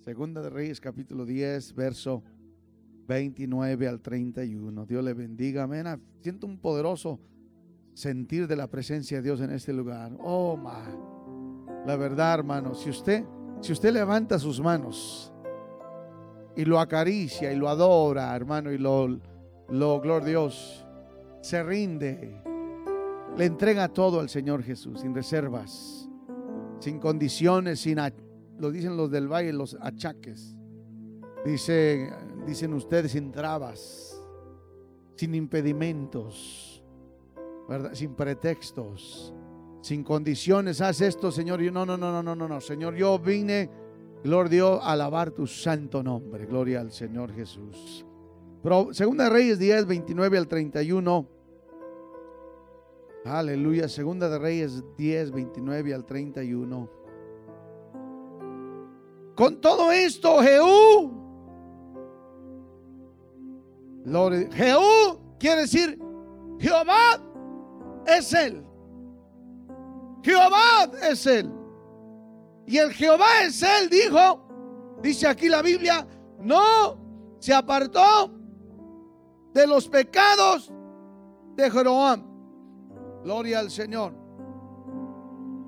Segunda de Reyes capítulo 10, verso 29 al 31. Dios le bendiga. Amén. Ah, siento un poderoso sentir de la presencia de Dios en este lugar. Oh, ma. La verdad, hermano, si usted si usted levanta sus manos y lo acaricia y lo adora, hermano, y lo lo gloria a Dios, se rinde, le entrega todo al Señor Jesús sin reservas, sin condiciones, sin lo dicen los del valle, los achaques. Dice, dicen ustedes sin trabas, sin impedimentos, ¿verdad? sin pretextos, sin condiciones. Haz esto, Señor. no, no, no, no, no, no, no. Señor, yo vine, gloria a Dios, a alabar tu santo nombre. Gloria al Señor Jesús. Pero Segunda Reyes 10, 29 al 31. Aleluya. Segunda de Reyes 10, 29 al 31. Con todo esto, Jehú, Jehú quiere decir Jehová es él. Jehová es él. Y el Jehová es él, dijo, dice aquí la Biblia, no se apartó de los pecados de Jeroboam. Gloria al Señor.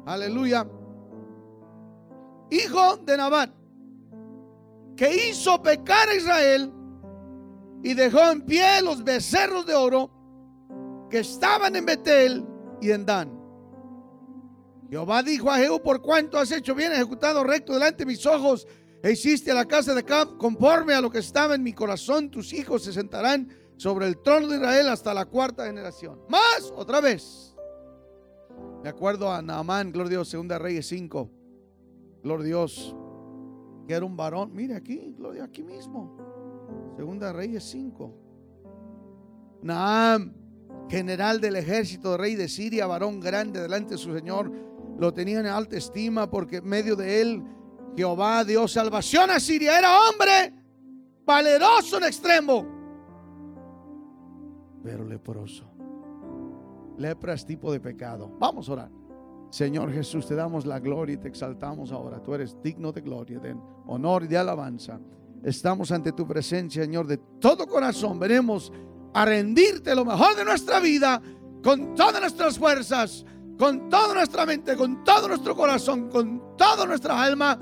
Aleluya. Hijo de Nabat que hizo pecar a Israel y dejó en pie los becerros de oro que estaban en Betel y en Dan. Jehová dijo a Jehú, por cuanto has hecho bien ejecutado recto delante de mis ojos, e hiciste a la casa de Cab conforme a lo que estaba en mi corazón, tus hijos se sentarán sobre el trono de Israel hasta la cuarta generación. Más, otra vez. De acuerdo a Naamán, gloria Dios, segunda Reyes 5. Gloria Dios era un varón. Mire aquí, gloria, aquí mismo. Segunda Reyes 5. Naam, general del ejército, rey de Siria, varón grande delante de su Señor, lo tenía en alta estima porque en medio de él Jehová dio salvación a Siria. Era hombre valeroso en extremo, pero leproso. Lepra es tipo de pecado. Vamos a orar. Señor Jesús, te damos la gloria y te exaltamos ahora. Tú eres digno de gloria, de honor y de alabanza. Estamos ante tu presencia, Señor, de todo corazón. Venimos a rendirte lo mejor de nuestra vida con todas nuestras fuerzas, con toda nuestra mente, con todo nuestro corazón, con toda nuestra alma.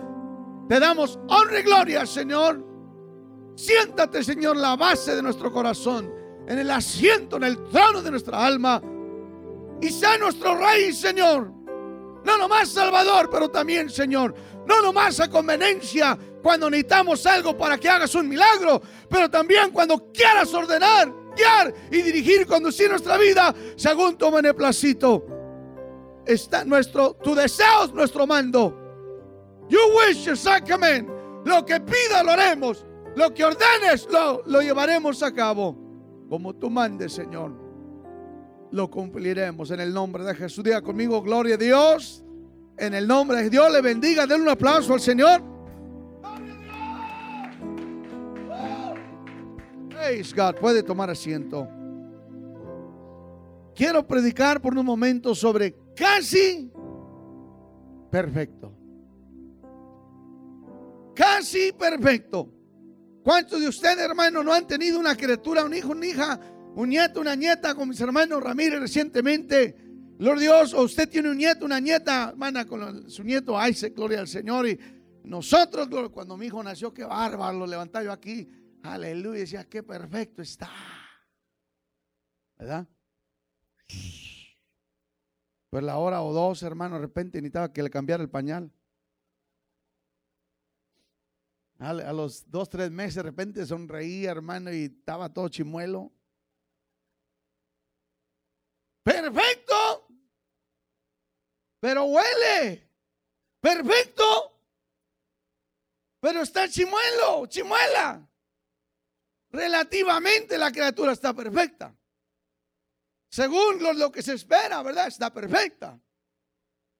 Te damos honra y gloria, Señor. Siéntate, Señor, la base de nuestro corazón, en el asiento, en el trono de nuestra alma. Y sea nuestro Rey, Señor no nomás Salvador, pero también Señor. No nomás a conveniencia cuando necesitamos algo para que hagas un milagro, pero también cuando quieras ordenar, guiar y dirigir, conducir nuestra vida según tu beneplácito. Está nuestro, tu deseo es nuestro mando. You wish, sacrament. Lo que pida lo haremos. Lo que ordenes lo, lo llevaremos a cabo. Como tú mandes, Señor lo cumpliremos en el nombre de Jesús. Diga conmigo, gloria a Dios. En el nombre de Dios le bendiga. Denle un aplauso al Señor. Praise God. Puede tomar asiento. Quiero predicar por un momento sobre casi perfecto. Casi perfecto. ¿Cuántos de ustedes, hermanos, no han tenido una criatura, un hijo, una hija un nieto, una nieta con mis hermanos Ramírez recientemente. Gloria Dios, o usted tiene un nieto, una nieta, hermana, con su nieto Isaac, gloria al Señor. Y nosotros, cuando mi hijo nació, qué bárbaro, lo levantaba yo aquí, aleluya, decía, qué perfecto está. ¿Verdad? Pues la hora o dos, hermano, de repente necesitaba que le cambiara el pañal. A los dos, tres meses, de repente sonreía, hermano, y estaba todo chimuelo. Perfecto. Pero huele. Perfecto. Pero está chimuelo, chimuela. Relativamente la criatura está perfecta. Según lo, que se espera, ¿verdad? Está perfecta.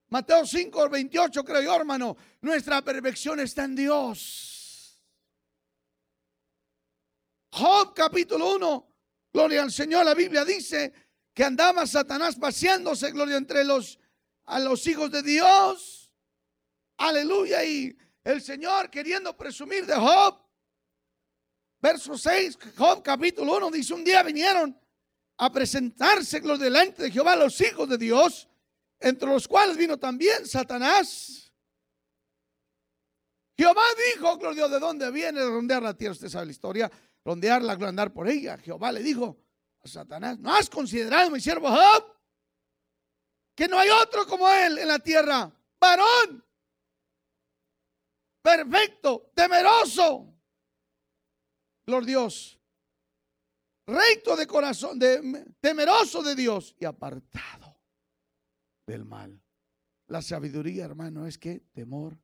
Mateo 5, 28, creo yo, hermano. Nuestra perfección está en Dios. Job capítulo 1. Gloria al Señor. La Biblia dice que andaba Satanás paseándose, gloria, entre los, a los hijos de Dios. Aleluya. Y el Señor queriendo presumir de Job. Verso 6, Job capítulo 1 dice, un día vinieron a presentarse los delante de Jehová los hijos de Dios, entre los cuales vino también Satanás. Jehová dijo, gloria ¿de dónde viene rondear la tierra? Usted sabe la historia, rondearla, andar por ella. Jehová le dijo a Satanás, ¿no has considerado mi siervo Job? Que no hay otro como él en la tierra, varón, perfecto, temeroso. Lord Dios, recto de corazón, temeroso de Dios y apartado del mal. La sabiduría, hermano, es que temor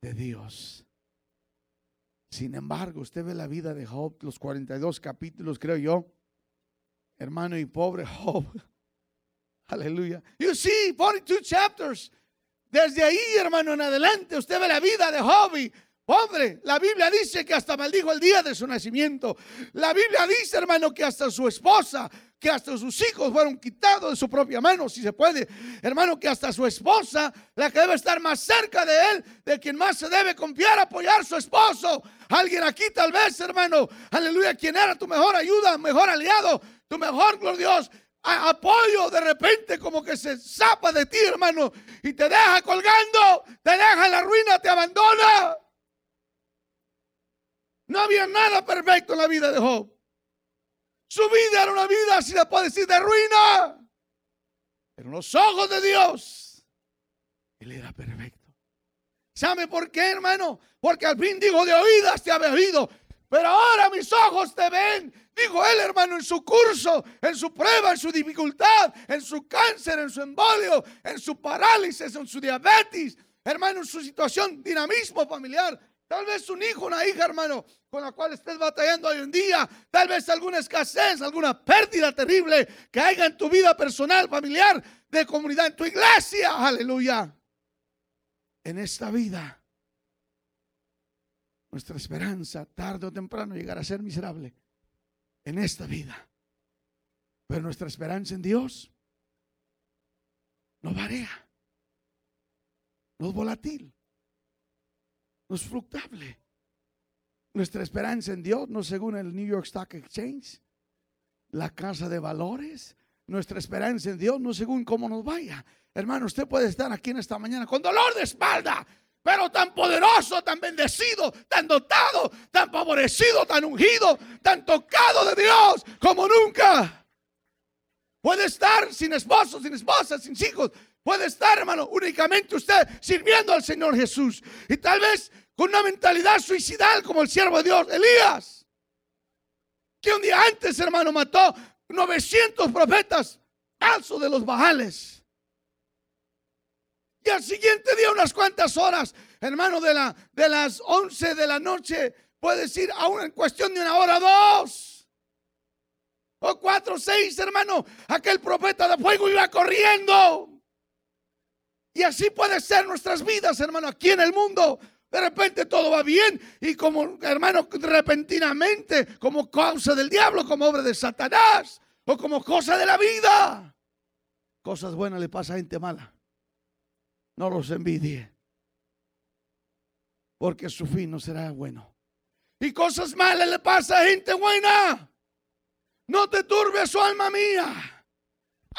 de Dios. Sin embargo, usted ve la vida de Job, los 42 capítulos, creo yo, hermano y pobre Job. Aleluya. You see, 42 chapters. Desde ahí, hermano, en adelante, usted ve la vida de Job y Pobre, la Biblia dice que hasta maldijo el día de su nacimiento. La Biblia dice, hermano, que hasta su esposa, que hasta sus hijos fueron quitados de su propia mano, si se puede. Hermano, que hasta su esposa, la que debe estar más cerca de él, de quien más se debe confiar, apoyar su esposo. Alguien aquí tal vez, hermano, aleluya, quien era tu mejor ayuda, mejor aliado, tu mejor, gloria Dios, apoyo de repente como que se zapa de ti, hermano, y te deja colgando, te deja en la ruina, te abandona. No había nada perfecto en la vida de Job. Su vida era una vida, si la puede decir, de ruina. Pero los ojos de Dios, Él era perfecto. ¿Sabe por qué, hermano? Porque al fin dijo, de oídas te había oído, pero ahora mis ojos te ven. Dijo él, hermano, en su curso, en su prueba, en su dificultad, en su cáncer, en su embolio, en su parálisis, en su diabetes, hermano, en su situación, dinamismo familiar, Tal vez un hijo, una hija, hermano, con la cual estés batallando hoy en día. Tal vez alguna escasez, alguna pérdida terrible que haya en tu vida personal, familiar, de comunidad, en tu iglesia. Aleluya. En esta vida, nuestra esperanza, tarde o temprano, llegará a ser miserable. En esta vida. Pero nuestra esperanza en Dios no varía. No es volátil no es fructable. Nuestra esperanza en Dios, no según el New York Stock Exchange, la casa de valores, nuestra esperanza en Dios, no según cómo nos vaya. Hermano, usted puede estar aquí en esta mañana con dolor de espalda, pero tan poderoso, tan bendecido, tan dotado, tan favorecido, tan ungido, tan tocado de Dios como nunca. Puede estar sin esposo, sin esposa, sin hijos, Puede estar, hermano, únicamente usted sirviendo al Señor Jesús. Y tal vez con una mentalidad suicidal como el siervo de Dios, Elías. Que un día antes, hermano, mató 900 profetas falsos de los bajales. Y al siguiente día, unas cuantas horas, hermano, de, la, de las 11 de la noche, puede decir, aún en cuestión de una hora, dos. O cuatro, seis, hermano, aquel profeta de fuego iba corriendo. Y así puede ser nuestras vidas, hermano, aquí en el mundo. De repente todo va bien y como, hermano, repentinamente, como causa del diablo, como obra de Satanás o como cosa de la vida. Cosas buenas le pasa a gente mala. No los envidie. Porque su fin no será bueno. Y cosas malas le pasa a gente buena. No te turbe su alma mía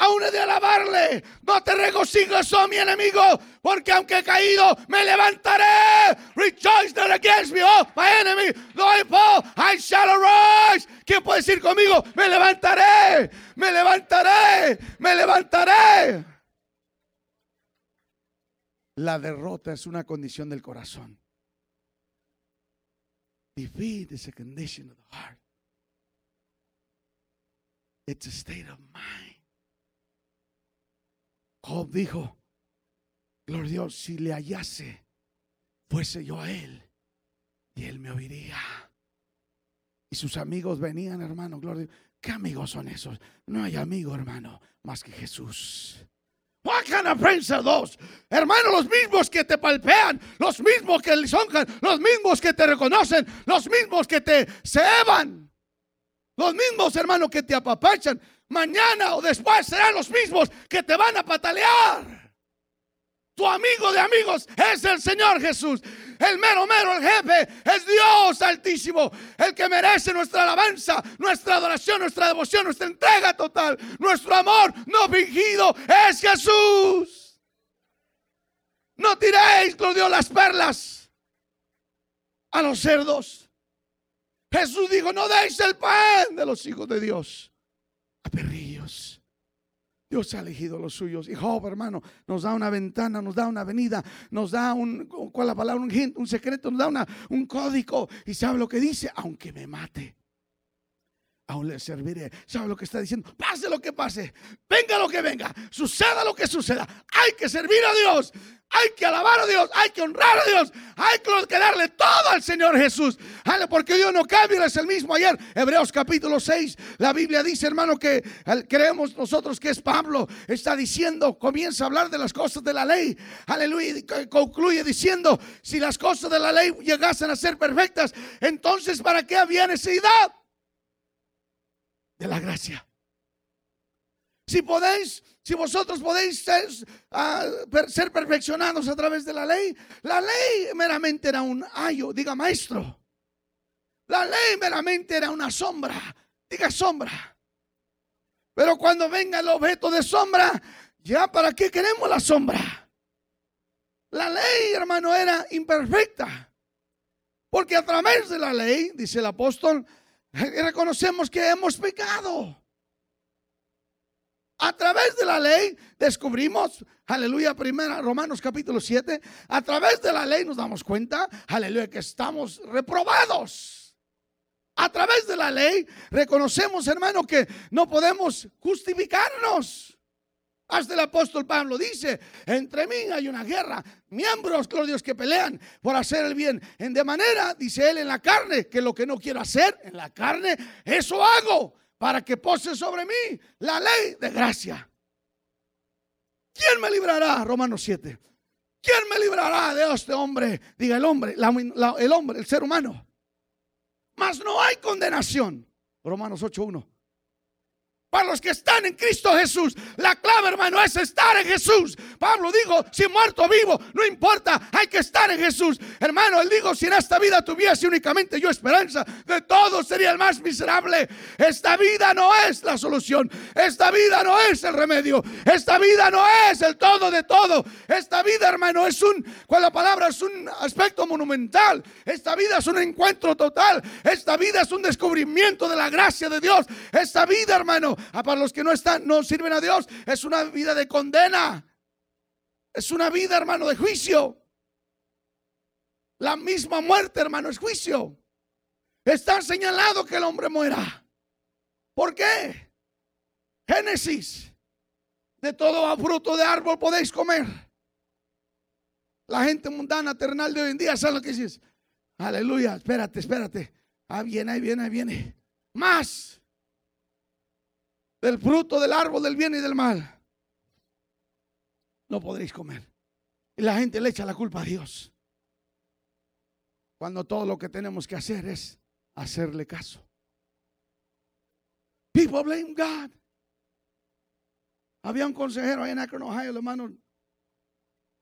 aún he de alabarle. No te regocijes, oh mi enemigo, porque aunque he caído, me levantaré. Rejoice not against me, oh my enemy. I fall, I shall arise. ¿Quién puede decir conmigo? Me levantaré, me levantaré, me levantaré. La derrota es una condición del corazón. Defeat is a condition of the heart. It's a state of mind. Job dijo, gloria Dios, si le hallase, fuese yo a él y él me oiría. Y sus amigos venían, hermano, gloria. ¿Qué amigos son esos? No hay amigo, hermano, más que Jesús. What kind of friends are those? Hermano, los mismos que te palpean, los mismos que lisonjan, los mismos que te reconocen, los mismos que te ceban, los mismos, hermano, que te apapachan, mañana o después serán los mismos que te van a patalear. Tu amigo de amigos es el Señor Jesús. El mero, mero, el jefe, es Dios altísimo, el que merece nuestra alabanza, nuestra adoración, nuestra devoción, nuestra entrega total, nuestro amor no fingido, es Jesús. No tiréis, lo dio las perlas a los cerdos. Jesús dijo, no deis el pan de los hijos de Dios a perrillos. Dios ha elegido los suyos. Y Job, hermano, nos da una ventana, nos da una avenida, nos da un, ¿cuál la palabra? Un, un secreto, nos da un código. Y sabe lo que dice, aunque me mate, aún le serviré. ¿Sabe lo que está diciendo? Pase lo que pase, venga lo que venga, suceda lo que suceda. Hay que servir a Dios. Hay que alabar a Dios, hay que honrar a Dios, hay que darle todo al Señor Jesús. Porque Dios no cambia, es el mismo ayer. Hebreos capítulo 6, la Biblia dice, hermano, que creemos nosotros que es Pablo. Está diciendo, comienza a hablar de las cosas de la ley. Aleluya. Y concluye diciendo, si las cosas de la ley llegasen a ser perfectas, entonces ¿para qué había necesidad de la gracia? Si podéis, si vosotros podéis ah, ser, perfeccionados a través de la ley, la ley meramente era un ayo, diga maestro. La ley meramente era una sombra, diga sombra. Pero cuando venga el objeto de sombra, ya para qué queremos la sombra. La ley, hermano, era imperfecta. Porque a través de la ley, dice el apóstol, reconocemos que hemos pecado. A través de la ley descubrimos, aleluya, primera, Romanos capítulo 7, a través de la ley nos damos cuenta, aleluya, que estamos reprobados. A través de la ley reconocemos, hermano, que no podemos justificarnos. Hasta el apóstol Pablo dice, entre mí hay una guerra, miembros, Dios, que pelean por hacer el bien. En de manera, dice él, en la carne, que lo que no quiero hacer, en la carne, eso hago para que pose sobre mí la ley de gracia. ¿Quién me librará? Romanos 7. ¿Quién me librará de este hombre? Diga el hombre, el hombre, el ser humano. Mas no hay condenación. Romanos 8.1. Para los que están en Cristo Jesús, la clave, hermano, es estar en Jesús. Pablo dijo, si muerto vivo, no importa, hay que estar en Jesús. Hermano, él dijo, si en esta vida tuviese únicamente yo esperanza, de todo sería el más miserable. Esta vida no es la solución. Esta vida no es el remedio. Esta vida no es el todo de todo. Esta vida, hermano, es un, con la palabra es un aspecto monumental. Esta vida es un encuentro total. Esta vida es un descubrimiento de la gracia de Dios. Esta vida, hermano, Ah, para los que no están, no sirven a Dios, es una vida de condena. Es una vida, hermano, de juicio. La misma muerte, hermano, es juicio. Está señalado que el hombre muera. ¿Por qué? Génesis. De todo fruto de árbol podéis comer. La gente mundana, terrenal de hoy en día, ¿sabe lo que dices? Aleluya, espérate, espérate. Ah, viene, ahí viene, ahí viene. Más del fruto del árbol del bien y del mal, no podréis comer. Y la gente le echa la culpa a Dios. Cuando todo lo que tenemos que hacer es hacerle caso. People blame God. Había un consejero ahí en Akron, Ohio, el hermano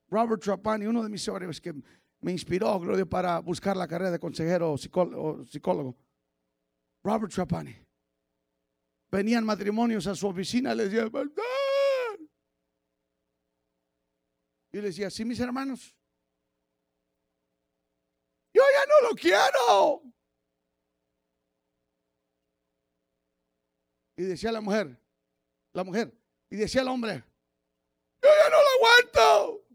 Robert Trapani, uno de mis héroes que me inspiró, gloria, para buscar la carrera de consejero o psicólogo. Robert Trapani venían matrimonios a su oficina, les decía, Y le decía, sí, mis hermanos, yo ya no lo quiero. Y decía la mujer, la mujer, y decía el hombre, yo ya no lo aguanto.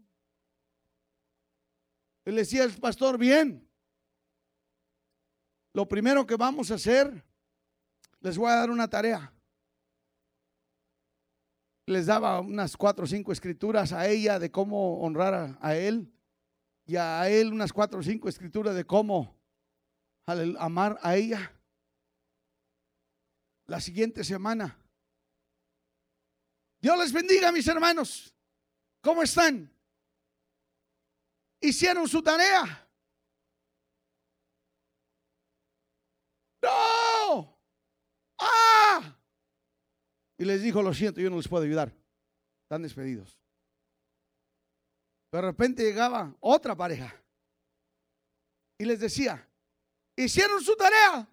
Y le decía el pastor, bien, lo primero que vamos a hacer les voy a dar una tarea. Les daba unas cuatro o cinco escrituras a ella de cómo honrar a, él y a él unas cuatro o cinco escrituras de cómo amar a ella. La siguiente semana. Dios les bendiga, mis hermanos. ¿Cómo están? Hicieron su tarea. No. ¡Ah! Y les dijo, lo siento, yo no les puedo ayudar. Están despedidos. De repente llegaba otra pareja. y les decía, hicieron su tarea.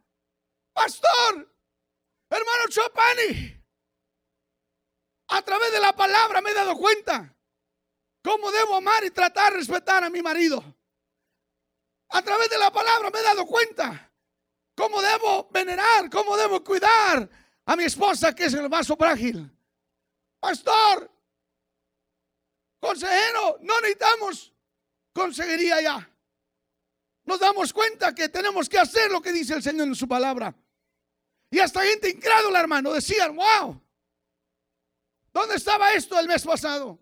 Pastor, hermano Chopani, a través de la palabra me he dado cuenta cómo debo amar y tratar, respetar a mi marido. A través de la palabra me he dado cuenta cómo debo venerar, cómo debo cuidar a mi esposa que es el vaso frágil. Pastor, consejero, no necesitamos conseguiría ya. Nos damos cuenta que tenemos que hacer lo que dice el Señor en su palabra. Y hasta gente incrédula, hermano, decían, wow, ¿dónde estaba esto el mes pasado?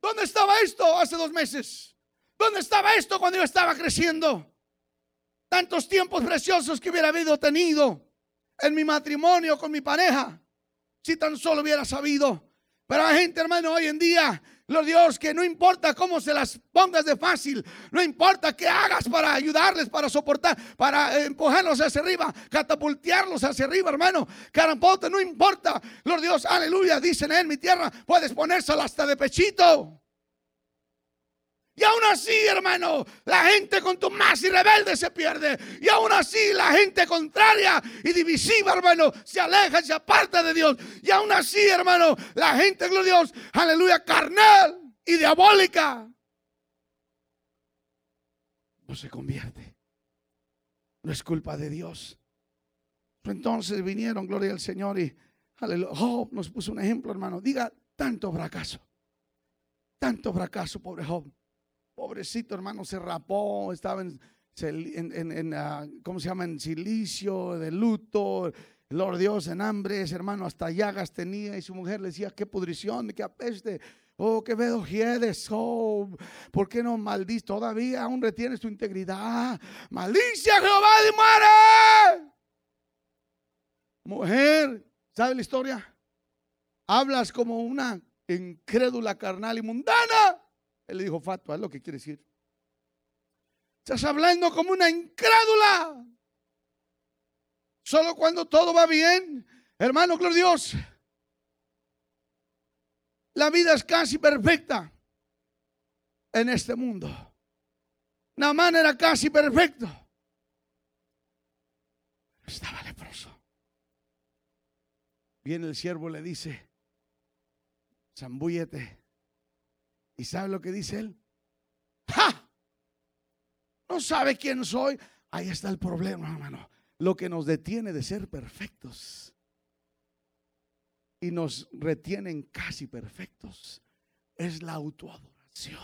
¿Dónde estaba esto hace dos meses? ¿Dónde estaba esto cuando yo estaba creciendo? Tantos tiempos preciosos que hubiera habido tenido en mi matrimonio con mi pareja, si tan solo hubiera sabido. Pero hay gente, hermano, hoy en día Gloria Dios, que no importa cómo se las pongas de fácil, no importa qué hagas para ayudarles, para soportar, para empujarlos hacia arriba, catapultearlos hacia arriba, hermano. Carampote, no importa. Gloria Dios, aleluya, dicen en mi tierra, puedes ponérselo hasta de pechito. Y aún así, hermano, la gente con tu más y rebelde se pierde. Y aún así, la gente contraria y divisiva, hermano, se aleja, se aparta de Dios. Y aún así, hermano, la gente, gloria a Dios, aleluya, carnal y diabólica, no se convierte. No es culpa de Dios. Entonces vinieron, gloria al Señor, y aleluya. Job nos puso un ejemplo, hermano. Diga tanto fracaso. Tanto fracaso, pobre Job. Pobrecito hermano, se rapó, estaba en, ah, ¿cómo se llama? En silicio, de luto, Lord Dios, en hambre, ese hermano hasta llagas tenía y su mujer le decía, qué pudrición, qué apeste. Oh, qué vedo hiedes, oh, ¿por qué no maldices? Todavía aún retienes tu integridad. Maldice a Jehová de muere. Mujer, ¿sabe la historia? Hablas como una incrédula carnal y mundana. Él le dijo, Fatua, es lo que quiere decir. Estás hablando como una incrédula. Solo cuando todo va bien, hermano, gloria Dios. La vida es casi perfecta en este mundo. Namán era casi perfecto. Estaba leproso. Viene el siervo, le dice, zambúyete ¿Y sabe lo que dice él? ¡Ja! No sabe quién soy. Ahí está el problema, hermano. Lo que nos detiene de ser perfectos y nos retienen casi perfectos es la autoadoración.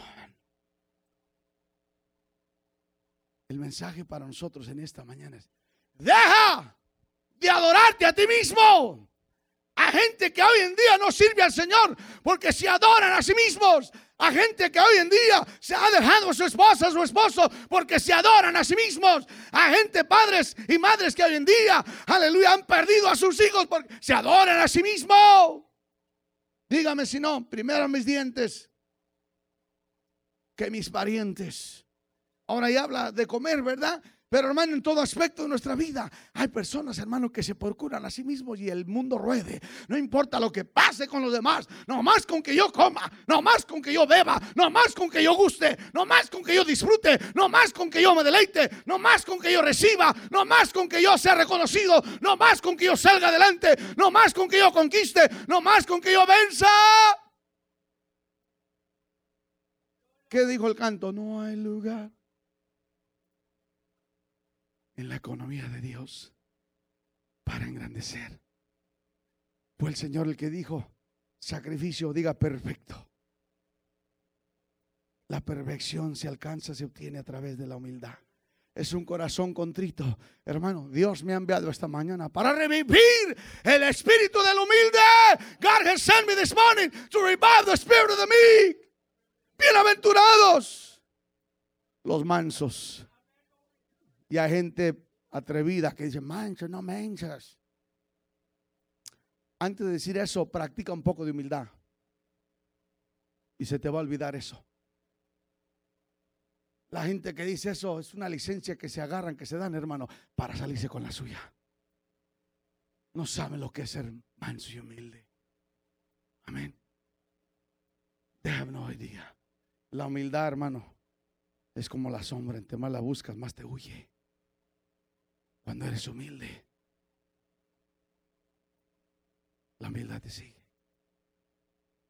El mensaje para nosotros en esta mañana es, deja de adorarte a ti mismo. A gente que hoy en día no sirve al Señor porque se adoran a sí mismos. A gente que hoy en día se ha dejado a su esposa, a su esposo, porque se adoran a sí mismos. A gente, padres y madres que hoy en día, aleluya, han perdido a sus hijos porque se adoran a sí mismos. Dígame si no, primero mis dientes que mis parientes. Ahora ya habla de comer, ¿verdad? Pero hermano, en todo aspecto de nuestra vida hay personas, hermano, que se procuran a sí mismos y el mundo ruede. No importa lo que pase con los demás, no más con que yo coma, no más con que yo beba, no más con que yo guste, no más con que yo disfrute, no más con que yo me deleite, no más con que yo reciba, no más con que yo sea reconocido, no más con que yo salga adelante, no más con que yo conquiste, no más con que yo venza. ¿Qué dijo el canto? No hay lugar en la economía de Dios para engrandecer. Fue el Señor el que dijo, sacrificio, diga perfecto. La perfección se alcanza, se obtiene a través de la humildad. Es un corazón contrito. Hermano, Dios me ha enviado esta mañana para revivir el espíritu del humilde. God has sent me this morning to revive the spirit of the meek. Bienaventurados los mansos y hay gente atrevida que dice, mancha, no manchas. Antes de decir eso, practica un poco de humildad. Y se te va a olvidar eso. La gente que dice eso es una licencia que se agarran, que se dan, hermano, para salirse con la suya. No saben lo que es ser manso y humilde. Amén. No hoy día. La humildad, hermano, es como la sombra, entre más la buscas, más te huye. Cuando eres humilde, la humildad te sigue.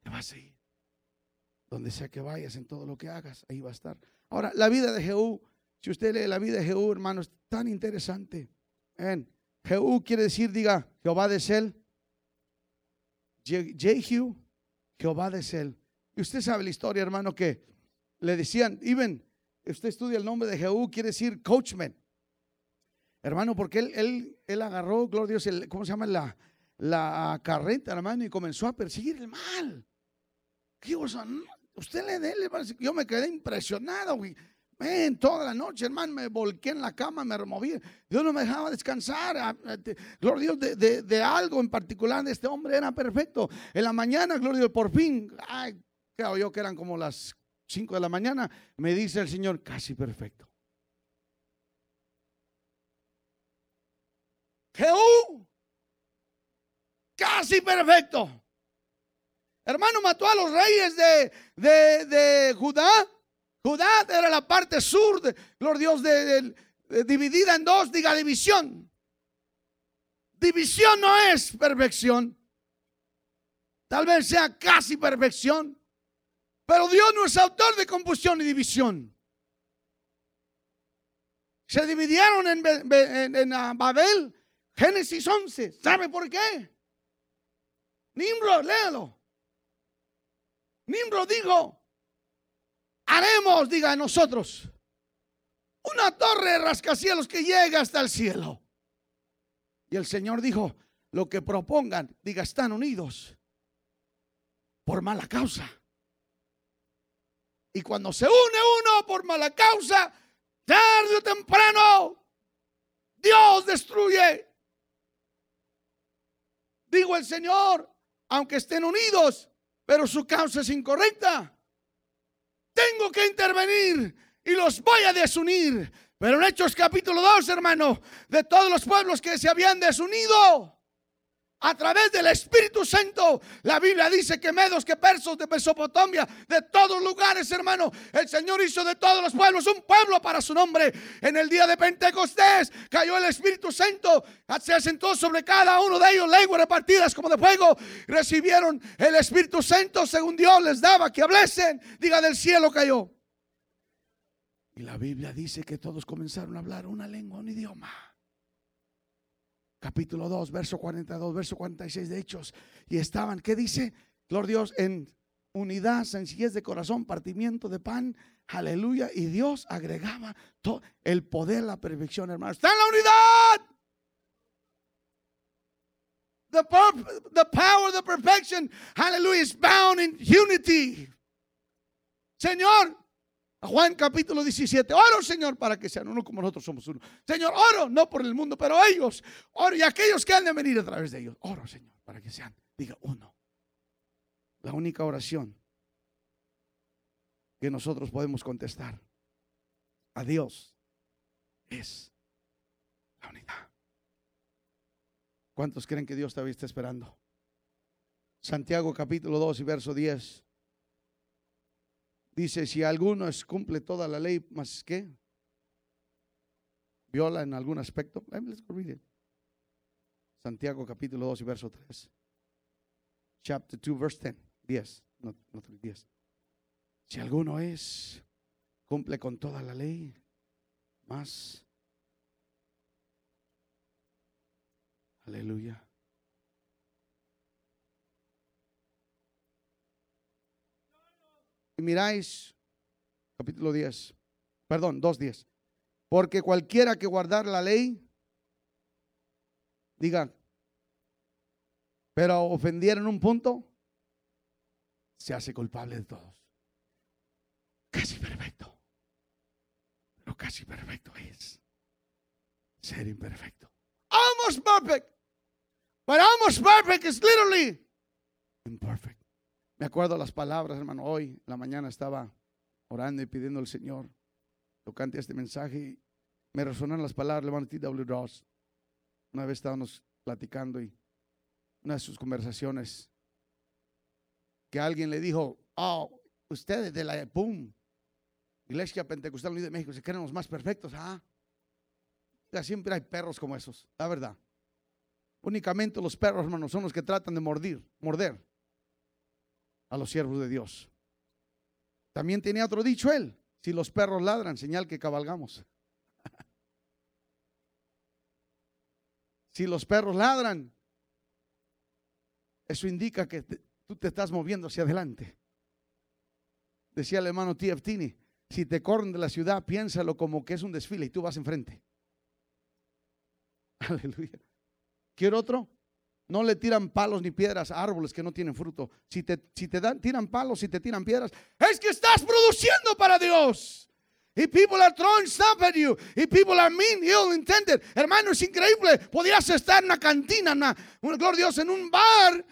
Te va a seguir. Donde sea que vayas, en todo lo que hagas, ahí va a estar. Ahora, la vida de Jehú, si usted lee la vida de Jehú, hermano, es tan interesante. En Jehú quiere decir, diga, Jehová de Sel. Jehu, Jehová de Sel. Y usted sabe la historia, hermano, que le decían, even, usted estudia el nombre de Jehú, quiere decir coachman. Hermano, porque él, él, él agarró, gloria Dios, ¿cómo se llama? La, la carreta, hermano, y comenzó a perseguir el mal. ¿Qué Usted le dé, yo me quedé impresionado, güey. Ven, toda la noche, hermano, me volqué en la cama, me removí. Dios no me dejaba descansar. Gloria a Dios, de, de, algo en particular de este hombre era perfecto. En la mañana, gloria Dios, por fin, ay, creo yo que eran como las 5 de la mañana, me dice el Señor, casi perfecto. Jehú, casi perfecto. Hermano, mató a los reyes de, de, Judá. Judá era la parte sur, de, Dios, de, dividida en dos, diga división. División no es perfección. Tal vez sea casi perfección. Pero Dios no es autor de confusión y división. Se dividieron en Babel Génesis 11. ¿Sabe por qué? Nimrod, léalo. Nimrod dijo, haremos, diga nosotros, una torre de rascacielos que llega hasta el cielo. Y el Señor dijo, lo que propongan, diga, están unidos por mala causa. Y cuando se une uno por mala causa, tarde o temprano, Dios destruye Digo el Señor, aunque estén unidos, pero su causa es incorrecta. Tengo que intervenir y los voy a desunir. Pero en Hechos capítulo 2, hermano, de todos los pueblos que se habían desunido, a través del Espíritu Santo. La Biblia dice que medos, que persos de Mesopotamia, de todos lugares, hermano. El Señor hizo de todos los pueblos un pueblo para su nombre. En el día de Pentecostés cayó el Espíritu Santo, se asentó sobre cada uno de ellos lenguas repartidas como de fuego. Recibieron el Espíritu Santo según Dios les daba que hablesen. Diga del cielo cayó. Y la Biblia dice que todos comenzaron a hablar una lengua, un idioma capítulo 2, verso 42, verso 46 de Hechos. Y estaban, ¿qué dice? Gloria Dios, en unidad, sencillez de corazón, partimiento de pan, aleluya. Y Dios agregaba todo el poder, la perfección, hermano. Está en la unidad. The, the power, the perfection, hallelujah, is bound in unity. Señor, Juan capítulo 17, oro Señor para que sean uno como nosotros somos uno. Señor, oro no por el mundo, pero ellos, oro y aquellos que han de venir a través de ellos. Oro Señor para que sean, diga uno. La única oración que nosotros podemos contestar a Dios es la unidad. ¿Cuántos creen que Dios todavía está esperando? Santiago capítulo 2 y verso 10. Dice, si alguno es, cumple toda la ley, más que viola en algún aspecto. Santiago capítulo 2 y verso 3. Chapter 2, verse 10. 10, no, no 10. Si alguno es, cumple con toda la ley, más. Aleluya. Y miráis, capítulo 10, perdón, 2.10. Porque cualquiera que guardar la ley, diga, pero ofendiera en un punto, se hace culpable de todos. Casi perfecto. Pero casi perfecto es ser imperfecto. Almost perfect. But almost perfect is literally imperfect. Me acuerdo las palabras, hermano. Hoy, la mañana, estaba orando y pidiendo al Señor. Tocante este mensaje me resonaron las palabras de T. W. Ross. Una vez estábamos platicando y una de sus conversaciones que alguien le dijo, oh, ustedes de la PUM, Iglesia Pentecostal Unida de México, se creen los más perfectos. Ah, siempre hay perros como esos, la verdad. Únicamente los perros, hermanos, son los que tratan de mordir, morder a los siervos de Dios. También tenía otro dicho él, si los perros ladran, señal que cabalgamos. si los perros ladran, eso indica que tú te estás moviendo hacia adelante. Decía el hermano T.F. Tini, si te corren de la ciudad, piénsalo como que es un desfile y tú vas enfrente. Aleluya. ¿Quiero otro? No le tiran palos ni piedras a árboles que no tienen fruto. Si te, si te dan, tiran palos, si te tiran piedras, es que estás produciendo para Dios. Y people are throwing stuff at you. Y people are mean, ill intended. Hermano, es increíble. Podrías estar en una cantina, en una, gloria Dios, en un bar,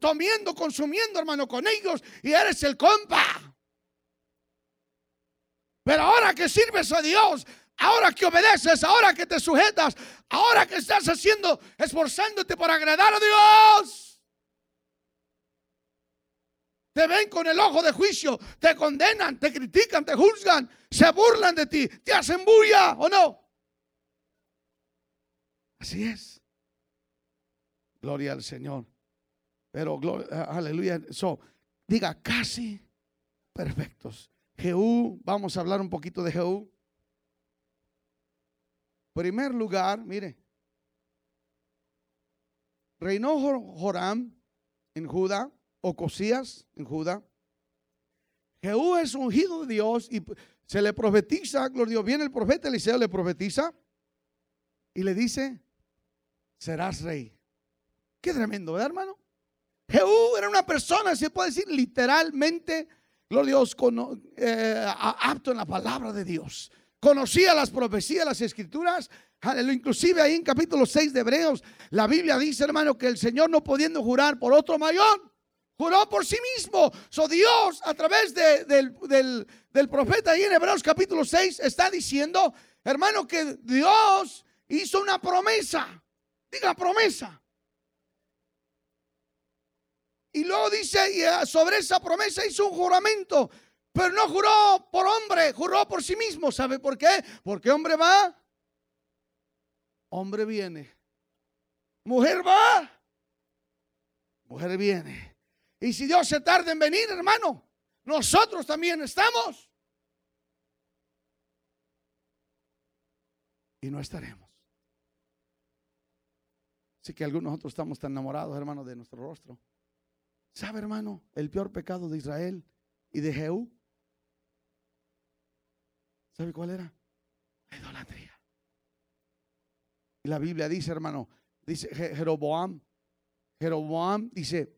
comiendo, consumiendo, hermano, con ellos. Y eres el compa. Pero ahora que sirves a Dios, ahora que obedeces, ahora que te sujetas, ahora que estás haciendo, esforzándote por agradar a Dios. Te ven con el ojo de juicio, te condenan, te critican, te juzgan, se burlan de ti, te hacen bulla o no. Así es. Gloria al Señor. Pero, aleluya. So, diga casi perfectos. Jehú, vamos a hablar un poquito de Jehú. Primer lugar, mire, reinó Joram en Judá, o Cosías en Judá. Jehú es ungido de Dios y se le profetiza, gloria viene el profeta Eliseo, le profetiza y le dice, serás rey. Qué tremendo, ¿verdad, hermano? Jehú era una persona, se puede decir literalmente, gloria Dios, eh, apto en la palabra de Dios. Conocía las profecías, las escrituras. Inclusive ahí en capítulo 6 de Hebreos, la Biblia dice, hermano, que el Señor no pudiendo jurar por otro mayor, juró por sí mismo. So Dios, a través del, del profeta ahí en Hebreos capítulo 6, está diciendo, hermano, que Dios hizo una promesa. Diga promesa. Y luego dice, eh, sobre esa promesa hizo un juramento. Pero no juró por hombre, juró por sí mismo. ¿Sabe por qué? Porque hombre va, hombre viene. Mujer va, mujer viene. Y si Dios se tarda en venir, hermano, nosotros también estamos. Y no estaremos. Así que algunos nosotros estamos tan enamorados, hermano, de nuestro rostro. ¿Sabe, hermano, el peor pecado de Israel y de Jehú? ¿Sabe cuál era? La idolatría. Y la Biblia dice, hermano, dice Jeroboam, Jeroboam dice,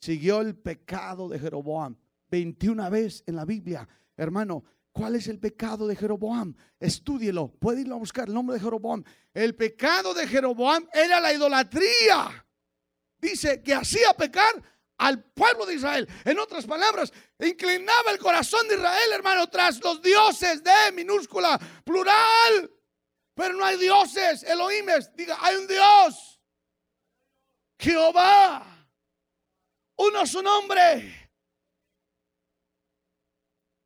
siguió el pecado de Jeroboam 21 veces en la Biblia. Hermano, ¿cuál es el pecado de Jeroboam? Estúdielo, puede irlo a buscar el nombre de Jeroboam. El pecado de Jeroboam era la idolatría. Dice que hacía pecar al pueblo de Israel. En otras palabras, inclinaba el corazón de Israel, hermano, tras los dioses de minúscula, plural. Pero no hay dioses, Elohimes. Diga, hay un Dios. Jehová. Uno su nombre.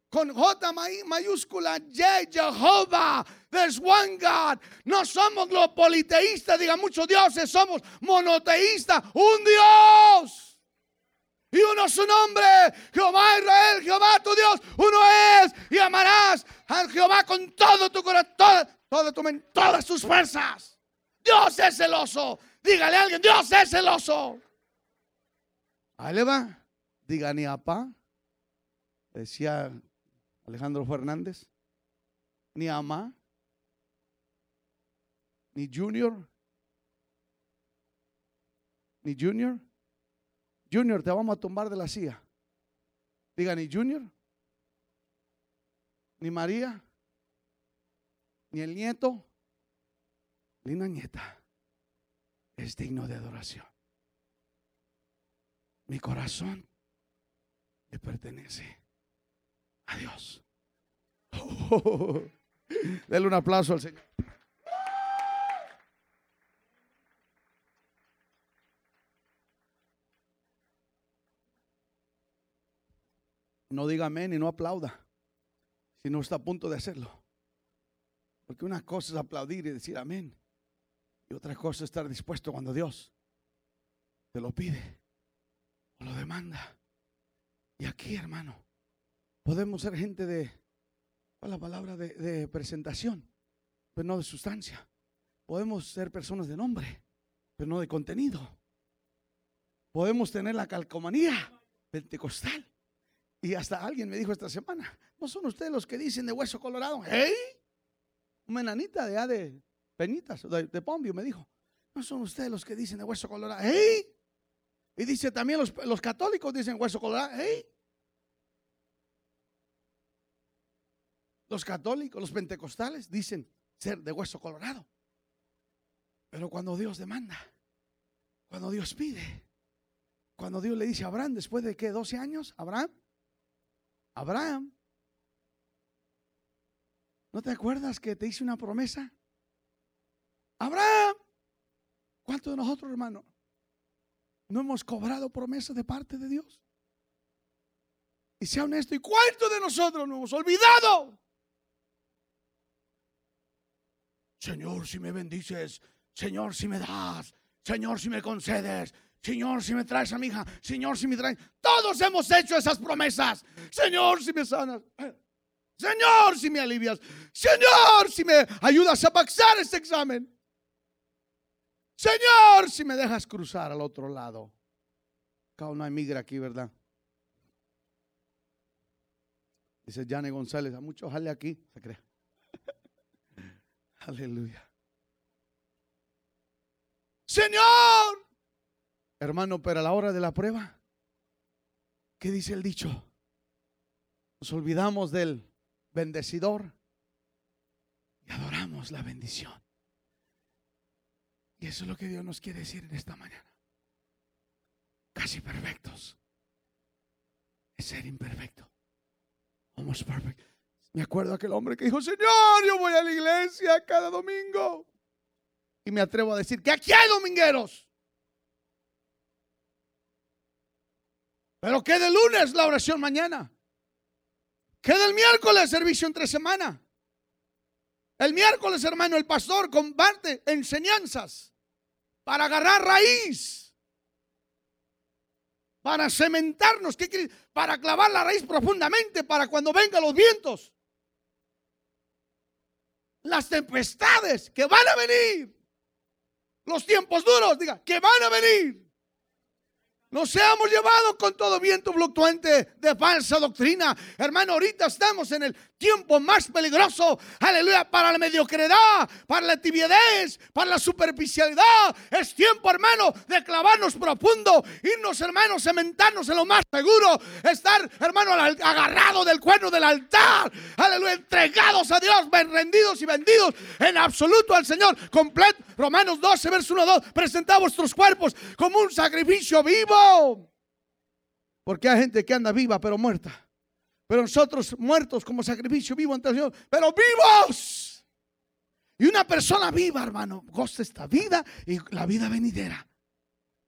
Con J mayúscula, J, Jehová. There's one God. No somos los politeístas, diga muchos dioses, somos monoteístas. Un Dios. Y uno su nombre, Jehová Israel, Jehová tu Dios, uno es. Y amarás a Jehová con todo tu corazón, toda, tu mente, todas tus fuerzas. Dios es celoso. Dígale a alguien, Dios es celoso. Ahí le va. Diga ni apa. Decía Alejandro Fernández. Ni ama. Ni junior. Ni junior. Junior, te vamos a tumbar de la silla. Diga, ni Junior, ni María, ni el nieto, ni la nieta es digno de adoración. Mi corazón le pertenece a Dios. Dele un aplauso al Señor. No diga amén y no aplauda. si no está a punto de hacerlo. Porque una cosa es aplaudir y decir amén. Y otra cosa es estar dispuesto cuando Dios te lo pide o lo demanda. Y aquí, hermano, podemos ser gente de, la palabra de, de presentación, pero no de sustancia. Podemos ser personas de nombre, pero no de contenido. Podemos tener la calcomanía pentecostal. Y hasta alguien me dijo esta semana, ¿no son ustedes los que dicen de hueso colorado? ¿Eh? Una enanita de, de Penitas, de, de Pombio me dijo, ¿no son ustedes los que dicen de hueso colorado? ¿Eh? Y dice también los, los católicos dicen hueso colorado. ¿Eh? Los católicos, los pentecostales dicen ser de hueso colorado. Pero cuando Dios demanda, cuando Dios pide, cuando Dios le dice a Abraham, después de que 12 años, Abraham, Abraham, ¿no te acuerdas que te hice una promesa? Abraham, ¿cuántos de nosotros, hermano, no hemos cobrado promesas de parte de Dios? Y sea honesto, ¿y cuántos de nosotros no hemos olvidado? Señor, si me bendices, Señor, si me das, Señor, si me concedes, Señor, si me traes a mi hija, Señor, si me traes. Todos hemos hecho esas promesas. Señor, si me sanas. Señor, si me alivias. Señor, si me ayudas a pasar este examen. Señor, si me dejas cruzar al otro lado. Acá no hay migra aquí, ¿verdad? Dice Jane González, a mucho jale aquí, se cree. Aleluya. Señor, hermano, pero a la hora de la prueba, ¿qué dice el dicho? Nos olvidamos del bendecidor y adoramos la bendición. Y eso es lo que Dios nos quiere decir en esta mañana. Casi perfectos. Es ser imperfecto. Somos perfectos. Me acuerdo aquel hombre que dijo, Señor, yo voy a la iglesia cada domingo. Y me atrevo a decir que aquí hay domingueros. Pero que de lunes la oración mañana. Que del miércoles servicio entre semana. El miércoles, hermano, el pastor comparte enseñanzas para agarrar raíz. Para cementarnos, ¿qué Para clavar la raíz profundamente para cuando vengan los vientos las tempestades que van a venir, los tiempos duros, diga, que van a venir. No seamos llevados con todo viento fluctuante de falsa doctrina. Hermano, ahorita estamos en el tiempo más peligroso, aleluya, para la mediocridad, para la tibiedez, para la superficialidad. Es tiempo, hermano, de clavarnos profundo, irnos, hermano, cementarnos en lo más seguro, estar, hermano, agarrado del cuerno del altar, aleluya, entregados a Dios, rendidos y vendidos en absoluto al Señor, completo. Romanos 12, verso 1, 2, presentad vuestros cuerpos como un sacrificio vivo. Porque hay gente que anda viva pero muerta. Pero nosotros muertos como sacrificio vivo ante el Señor, pero vivos. Y una persona viva, hermano, goza esta vida y la vida venidera.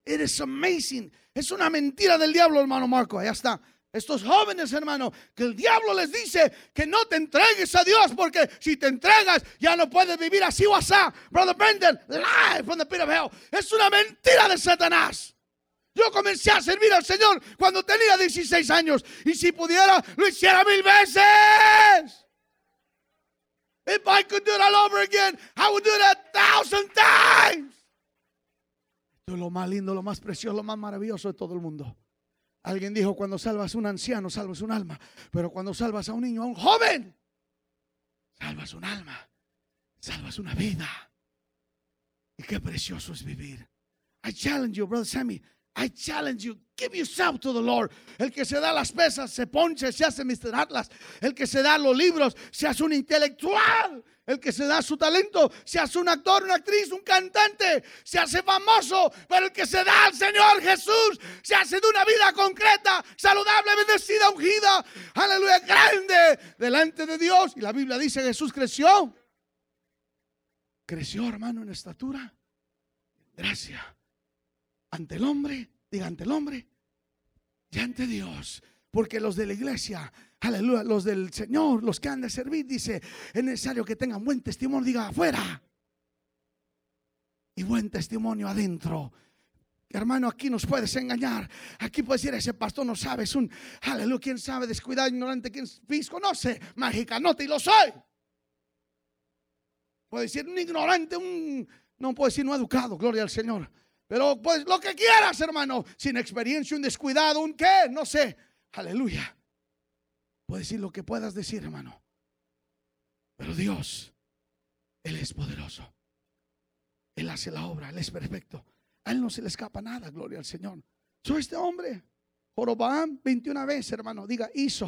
It is amazing. Es una mentira del diablo, hermano Marco. Allá está. Estos jóvenes, hermano, que el diablo les dice que no te entregues a Dios porque si te entregas ya no puedes vivir así o así. Brother Brendan, live from the pit of hell. Es una mentira de Satanás. Yo comencé a servir al Señor cuando tenía 16 años. Y si pudiera, lo hiciera mil veces. If I could do it all over again, I would do it a thousand times. Esto es lo más lindo, lo más precioso, lo más maravilloso de todo el mundo. Alguien dijo, cuando salvas a un anciano, salvas un alma. Pero cuando salvas a un niño, a un joven, salvas un alma. Salvas una vida. Y qué precioso es vivir. I challenge you, brother Sammy. I challenge you, give yourself to the Lord. El que se da las pesas se ponche, se hace Mr. Atlas. El que se da los libros se hace un intelectual. El que se da su talento se hace un actor, una actriz, un cantante, se hace famoso. Pero el que se da al Señor Jesús se hace de una vida concreta, saludable, bendecida, ungida. Aleluya, grande delante de Dios. Y la Biblia dice: Jesús creció. Creció, hermano, en estatura. Gracias ante el hombre, diga ante el hombre y ante Dios. Porque los de la iglesia, aleluya, los del Señor, los que han de servir, dice, es necesario que tengan buen testimonio, diga afuera. Y buen testimonio adentro. Hermano, aquí nos puedes engañar. Aquí puedes decir, ese pastor no sabe, es un, aleluya, quién sabe, descuidado, ignorante, quién sé, magicanote, y lo soy. Puede decir un ignorante, un, no puedo decir no educado, gloria al Señor. Pero pues lo que quieras, hermano, sin experiencia, un descuidado, un qué, no sé. Aleluya. Puedes decir lo que puedas decir, hermano. Pero Dios, Él es poderoso. Él hace la obra, Él es perfecto. A Él no se le escapa nada, gloria al Señor. Soy este hombre, Jorobam, 21 veces, hermano, diga, hizo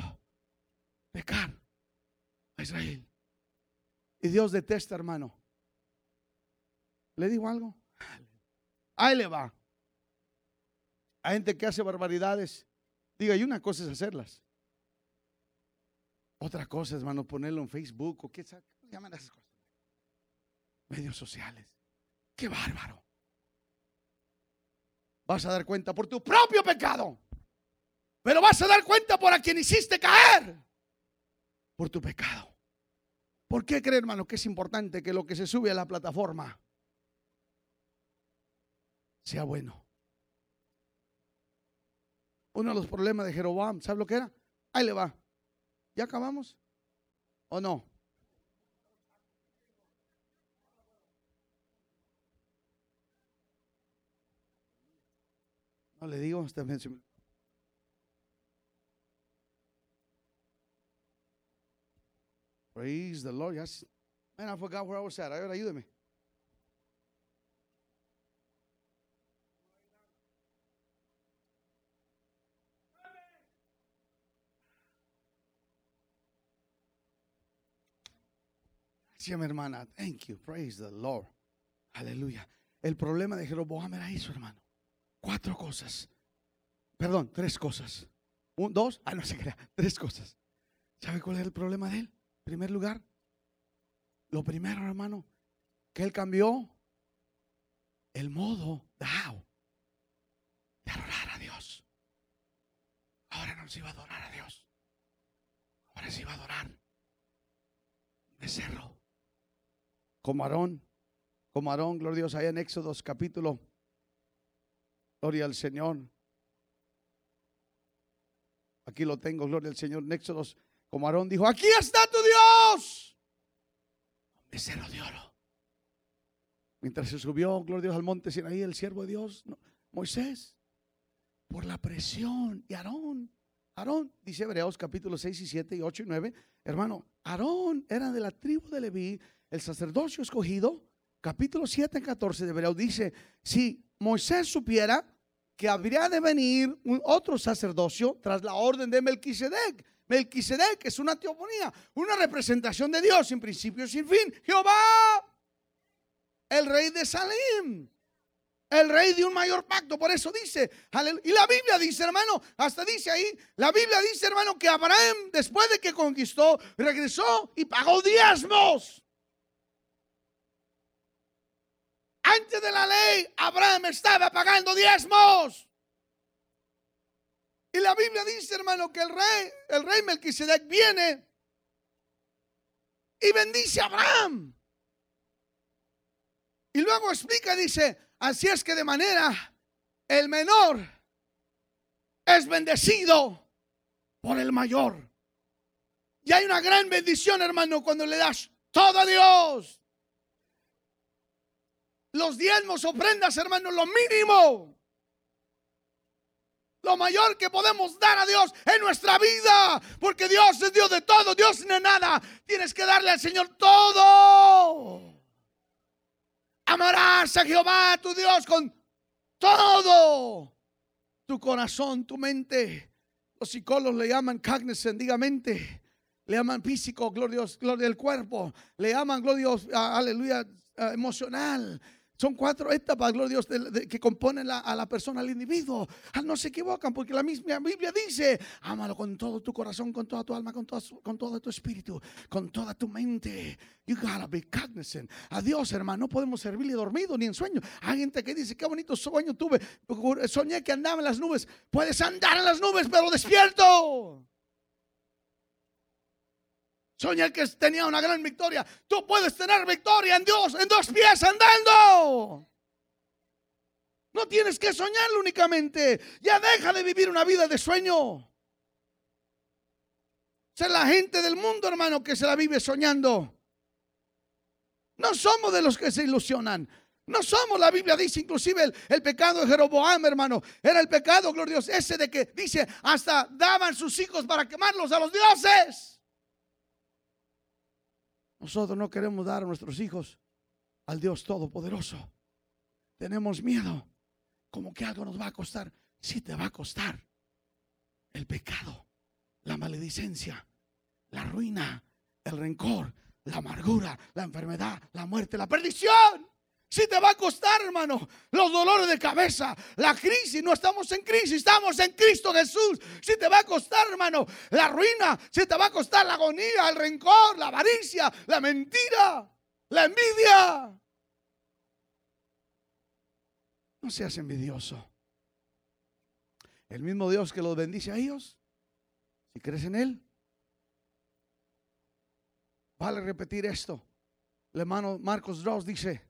pecar a Israel. Y Dios detesta, hermano. ¿Le digo algo? Ahí le va. Hay gente que hace barbaridades. Diga, y una cosa es hacerlas. Otra cosa, hermano, ponerlo en Facebook o qué llaman esas cosas. Medios sociales. Qué bárbaro. Vas a dar cuenta por tu propio pecado. Pero vas a dar cuenta por a quien hiciste caer. Por tu pecado. ¿Por qué cree, hermano, que es importante que lo que se sube a la plataforma sea bueno? Uno de los problemas de Jeroboam, ¿sabe lo que era? Ahí le va. ¿Ya acabamos? ¿O no? No le digo, Praise the Lord. Yes. Man, I forgot where I was at. Ayúdeme. Gracias, mi hermana. Thank you. Praise the Lord. Aleluya. El problema de Jeroboam era eso, hermano. Cuatro cosas. Perdón, tres cosas. Un, dos, ah, no se crea. Tres cosas. ¿Sabe cuál es el problema de él? primer lugar, lo primero, hermano, que él cambió el modo de, de adorar a Dios. Ahora no se iba a adorar a Dios. Ahora se iba a adorar becerro. Como Aarón, como Aarón, gloria a Dios, allá en Éxodos capítulo, gloria al Señor. Aquí lo tengo, gloria al Señor, en Éxodos como Aarón dijo, aquí está tu Dios. Becerro de oro. Mientras se subió, gloria Dios, al monte Sinaí, el siervo de Dios, Moisés, por la presión. Y Aarón, Aarón, dice Hebreos capítulo 6 y 7 y 8 y 9, hermano, Aarón era de la tribu de Leví, el sacerdocio escogido. Capítulo 7 y 14 de Hebreos dice, si Moisés supiera que habría de venir un otro sacerdocio tras la orden de Melquisedec, Melquisedec es una teoponía, una representación de Dios sin principio y sin fin. Jehová, el rey de Salim, el rey de un mayor pacto. Por eso dice, y la Biblia dice, hermano, hasta dice ahí, la Biblia dice, hermano, que Abraham, después de que conquistó, regresó y pagó diezmos. Antes de la ley, Abraham estaba pagando diezmos. Y la Biblia dice, hermano, que el rey, el rey Melquisedec viene y bendice a Abraham. Y luego explica, dice, así es que de manera el menor es bendecido por el mayor. Y hay una gran bendición, hermano, cuando le das todo a Dios. Los diezmos, ofrendas, hermano, lo mínimo lo mayor que podemos dar a Dios en nuestra vida. Porque Dios es Dios de todo, Dios no es nada. Tienes que darle al Señor todo. Amarás a Jehová tu Dios con todo. Tu corazón, tu mente. Los psicólogos le llaman cognizant, diga mente. Le llaman físico, gloria, gloria del cuerpo. Le llaman, gloria, aleluya, emocional. Son cuatro etapas, gloria a Dios, que componen a la persona, al individuo. Ah, no se equivocan porque la misma Biblia dice, ámalo con todo tu corazón, con toda tu alma, con, con todo tu espíritu, con toda tu mente. You gotta be cognizant. A Dios, hermano, no podemos servirle dormido ni en sueño. Hay gente que dice, qué bonito sueño tuve. Soñé que andaba en las nubes. Puedes andar en las nubes, pero despierto. Soñé que tenía una gran victoria. Tú puedes tener victoria en Dios en dos pies andando. No tienes que soñar únicamente. Ya deja de vivir una vida de sueño. Ser la gente del mundo, hermano, que se la vive soñando. No somos de los que se ilusionan. No somos, la Biblia dice inclusive el, el, pecado de Jeroboam, hermano. Era el pecado, gloria ese de que dice, hasta daban sus hijos para quemarlos a los dioses. Nosotros no queremos dar a nuestros hijos al Dios Todopoderoso. Tenemos miedo, como que algo nos va a costar. Sí te va a costar el pecado, la maledicencia, la ruina, el rencor, la amargura, la enfermedad, la muerte, la perdición. Si te va a costar, hermano, los dolores de cabeza, la crisis, no estamos en crisis, estamos en Cristo Jesús. Si te va a costar, hermano, la ruina, si te va a costar la agonía, el rencor, la avaricia, la mentira, la envidia. No seas envidioso. El mismo Dios que los bendice a ellos, si crees en Él, vale repetir esto. El hermano Marcos Ross dice,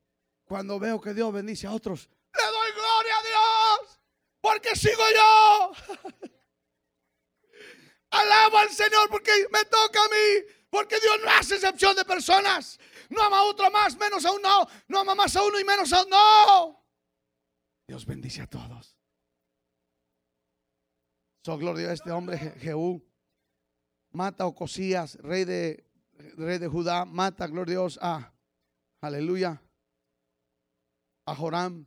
cuando veo que Dios bendice a otros, le doy gloria a Dios, porque sigo yo. Alabo al Señor porque me toca a mí, porque Dios no hace excepción de personas. No ama a otro más, menos a uno, no ama más a uno y menos a uno. No. Dios bendice a todos. So, gloria a este hombre Jehú. Mata a Ocosías, rey de, rey de Judá. Mata, gloria a Dios, a, aleluya, a Joram,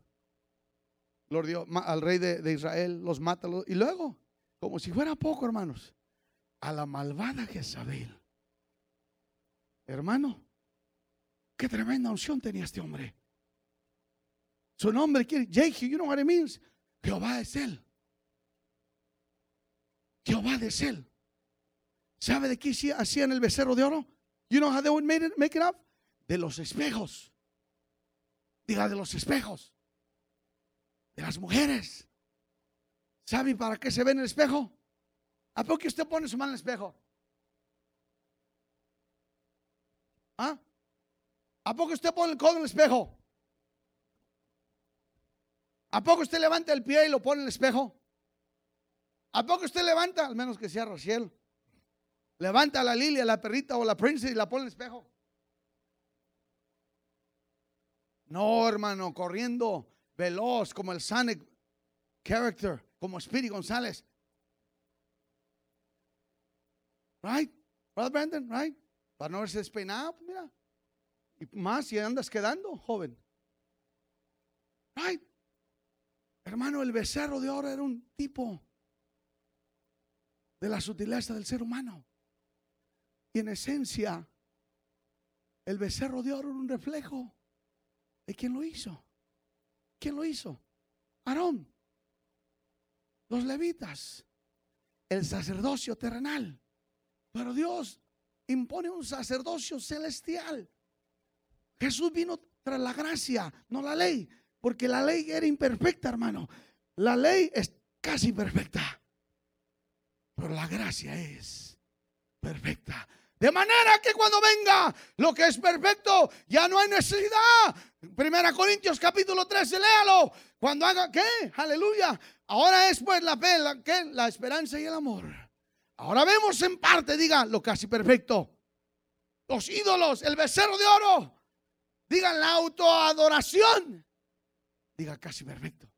al rey de, Israel, los mata. Y luego, como si fuera poco, hermanos, a la malvada Jezabel. Hermano, qué tremenda unción tenía este hombre. Su nombre Jehu, you know what it means? Jehová es él. Jehová es él. ¿Sabe de qué hacían el becerro de oro? You know how they would make it up? De los espejos. Diga de los espejos. De las mujeres. ¿Sabe para qué se ve en el espejo? ¿A poco usted pone su mano en el espejo? ¿Ah? ¿A poco usted pone el codo en el espejo? ¿A poco usted levanta el pie y lo pone en el espejo? ¿A poco usted levanta, al menos que sea Rociel, levanta a la Lilia, la perrita o la princesa y la pone en el espejo? No, hermano, corriendo veloz como el Sonic character, como Speedy González. Right? Brother Brandon, right? Para no verse despeinado, pues mira. Y más si andas quedando, joven. Right? Hermano, el becerro de oro era un tipo de la sutileza del ser humano. Y en esencia, el becerro de oro era un reflejo ¿Y quién lo hizo? ¿Quién lo hizo? Aarón. Los levitas. El sacerdocio terrenal. Pero Dios impone un sacerdocio celestial. Jesús vino tras la gracia, no la ley. Porque la ley era imperfecta, hermano. La ley es casi perfecta. Pero la gracia es perfecta. De manera que cuando venga lo que es perfecto, ya no hay necesidad. Primera Corintios capítulo 13, léalo. Cuando haga, ¿qué? Aleluya. Ahora es pues la fe, la, ¿qué? La esperanza y el amor. Ahora vemos en parte, diga, lo casi perfecto. Los ídolos, el becerro de oro. Digan la autoadoración. Diga casi perfecto.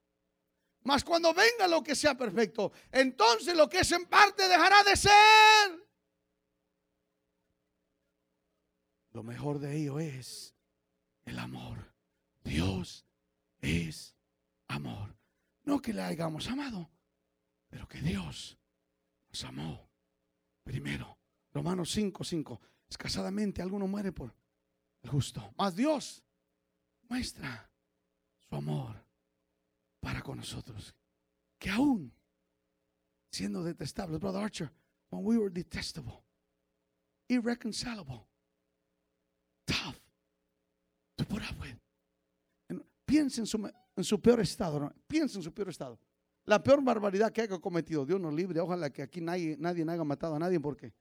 Mas cuando venga lo que sea perfecto, entonces lo que es en parte dejará de ser. Lo mejor de ello es el amor. Dios es amor. No que le hayamos amado, pero que Dios nos amó primero. Romanos 5, 5. Escasadamente alguno muere por el justo. Mas Dios muestra su amor para con nosotros. Que aún siendo detestables, Brother Archer, when we were detestable, irreconcilable, tough to put up with. Piensa en su, peor estado, piensa en su peor estado. La peor barbaridad que haya cometido, Dios nos libre. Ojalá que aquí nadie, nadie haya matado a nadie porque